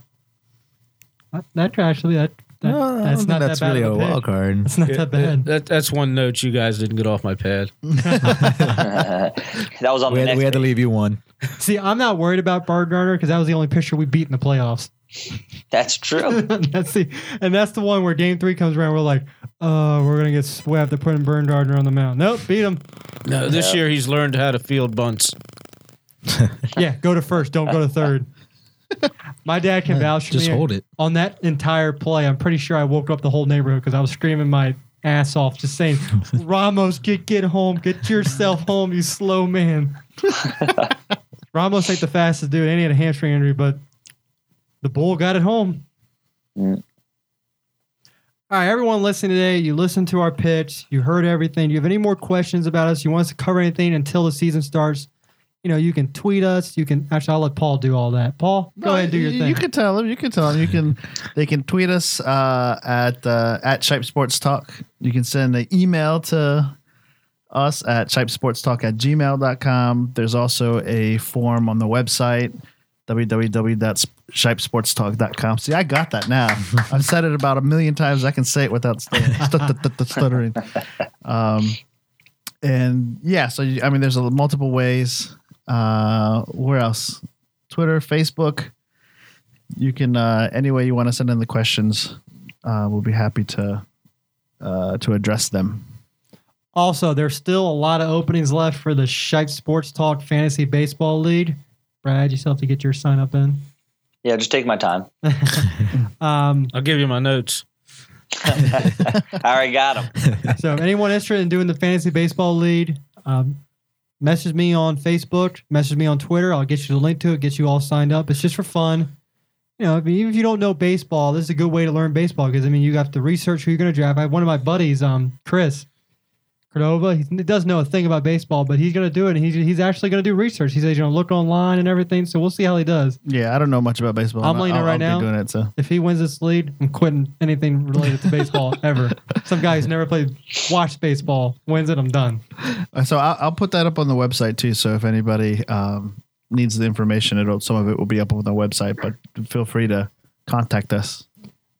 That, that actually that, that No, I don't that's think not that's that bad really of a a wild card. That's not Yeah, that bad. That, that's one note you guys didn't get off my pad. that was on We the had, next we had to leave you one. See, I'm not worried about Bumgarner because that was the only pitcher we beat in the playoffs. That's true. that's the and that's the one where Game Three comes around. We're like, oh, we're gonna get swept. They're putting Bumgarner on the mound. Nope, beat him. No, this Yeah. year he's learned how to field bunts. Yeah, go to first. Don't go to third. My dad can vouch for Just me hold it. on that entire play. I'm pretty sure I woke up the whole neighborhood because I was screaming my ass off, just saying, "Ramos, get get home, get yourself home, you slow man." Ramos ain't the fastest dude, and he had a hamstring injury, but the bull got it home. Mm. All right, everyone listening today, you listened to our pitch, you heard everything. Do you have any more questions about us? You want us to cover anything until the season starts? You know, you can tweet us. You can actually, I'll let Paul do all that. Paul, go No, ahead and do your you, thing. You can tell them. You can tell them. You can. They can tweet us uh, at uh, at Shipe Sports Talk. You can send an email to us at shipesportstalk at gmail.com. There's also a form on the website www.shipesportstalk.com. See, I got that now. I've said it about a million times. I can say it without stuttering. Um, and yeah, so you, I mean, there's a, multiple ways. Uh, where else? Twitter, Facebook. You can uh, any way you want to send in the questions. Uh, we'll be happy to uh, to address them. Also, there's still a lot of openings left for the Shipe Sports Talk Fantasy Baseball League. Brad, you still have to get your sign up in. Yeah, just take my time. Um, I'll give you my notes. I already got them. so, anyone interested in doing the Fantasy Baseball League, um, message me on Facebook, message me on Twitter. I'll get you the link to it, get you all signed up. It's just for fun. You know, I mean, even if you don't know baseball, this is a good way to learn baseball because I mean, you have to research who you're going to draft. I have one of my buddies, um, Chris Cordova. He doesn't know a thing about baseball, but he's going to do it. And he's he's actually going to do research. He says, you know, look online and everything. So we'll see how he does. Yeah, I don't know much about baseball. I'm know right now. doing it. So If he wins this lead, I'm quitting anything related to baseball ever. Some guy who's never played, watched baseball wins it. I'm done. Uh, So I'll, I'll put that up on the website too. So if anybody um, needs the information, it'll some of it will be up on the website. But feel free to contact us.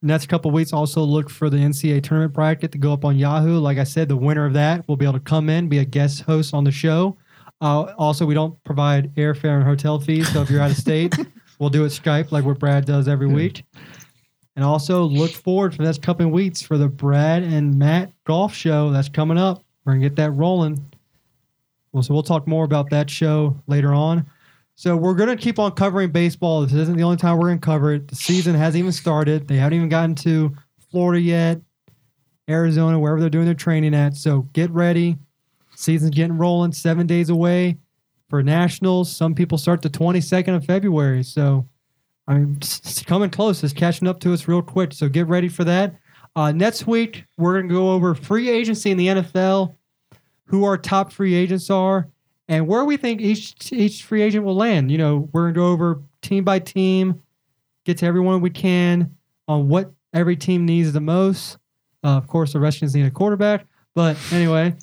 Next couple weeks, also look for the NCAA tournament bracket to go up on Yahoo. Like I said, the winner of that will be able to come in, be a guest host on the show. Uh, also, we don't provide airfare and hotel fees, so if you're out of state, we'll do it Skype like what Brad does every week. And also look forward for the next couple of weeks for the Brad and Matt golf show that's coming up. We're gonna get that rolling. Well, so we'll talk more about that show later on. So we're going to keep on covering baseball. This isn't the only time we're going to cover it. The season hasn't even started. They haven't even gotten to Florida yet, Arizona, wherever they're doing their training at. So get ready. Season's getting rolling. Seven days away for nationals. Some people start the 22nd of February. So, I mean, it's coming close. It's catching up to us real quick. So get ready for that. Uh, next week, we're going to go over free agency in the NFL, who our top free agents are, and where we think each each free agent will land. You know, we're gonna go over team by team, get to everyone we can on what every team needs the most. Uh, of course, the Redskins need a quarterback, but anyway,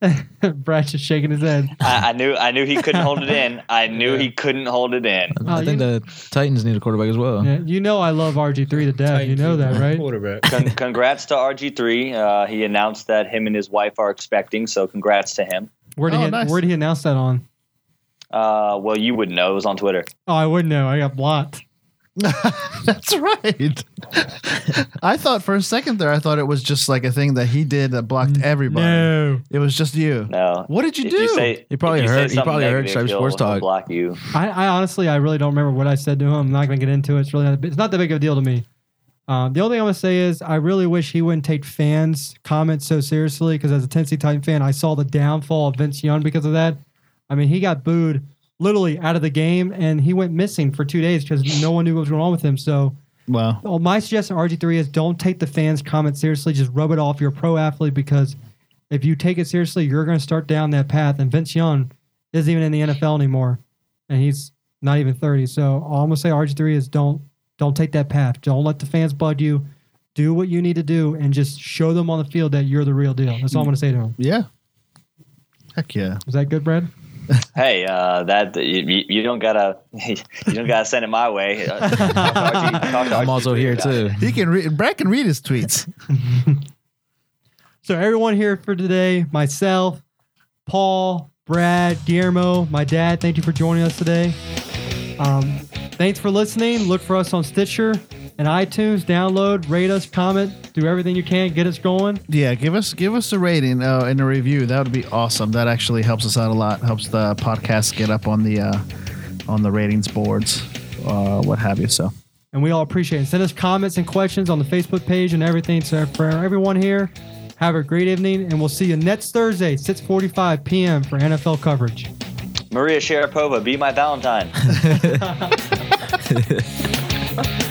Brad's just shaking his head. I, I knew I knew he couldn't hold it in. I knew he couldn't hold it in. Oh, I think you- the Titans need a quarterback as well. Yeah, you know I love RG three to death. You know that, right? Quarterback. Con- congrats to RG3. Uh, he announced that him and his wife are expecting, so congrats to him. Where did Oh, he nice. Where did he announce that on? Uh, well, you wouldn't know. It was on Twitter. Oh, I wouldn't know. I got blocked. That's right. I thought for a second there, I thought it was just like a thing that he did that blocked everybody. No, It was just you. No. What did you If do? you say, He probably if you heard- he probably heard negative, Stripe he'll- Sports Talk. block you. I, I honestly, I really don't remember what I said to him. I'm not going to get into it. It's really not, it's not that big of a deal to me. Um, the only thing I'm going to say is I really wish he wouldn't take fans' comments so seriously because as a Tennessee Titan fan, I saw the downfall of Vince Young because of that. I mean, he got booed literally out of the game and he went missing for two days because no one knew what was going on with him. So, Well, well, my suggestion RG3 is don't take the fans' comments seriously. Just rub it off. You're a pro athlete because if you take it seriously, you're going to start down that path. And Vince Young isn't even in the NFL anymore, and he's not even 30. So all I'm going to say, RG3 is don't don't take that path. Don't let the fans bug you. Do what you need to do, and just show them on the field that you're the real deal. That's all I'm going to say to them. yeah. Heck yeah. Is that good, Brad? Hey, uh, that you, you you don't gotta you don't gotta send it my way. Uh, talk to talk to I'm RG3 also here too. He can read. Brad can read his tweets. So everyone here for today, myself, Paul, Brad, Guillermo, my dad, thank you for joining us today. Um, thanks for listening. Look for us on Stitcher and iTunes. Download, rate us, comment, do everything you can, get us going. Yeah, give us give us a rating uh, and a review. That would be awesome. That actually helps us out a lot. Helps the podcast get up on the uh, on the ratings boards, uh, what have you. So And we all appreciate it. Send us comments and questions on the Facebook page and everything. So for everyone here, have a great evening, and we'll see you next Thursday, 6:45 p.m. for NFL coverage. Maria Sharapova, be my Valentine. Ha ha ha.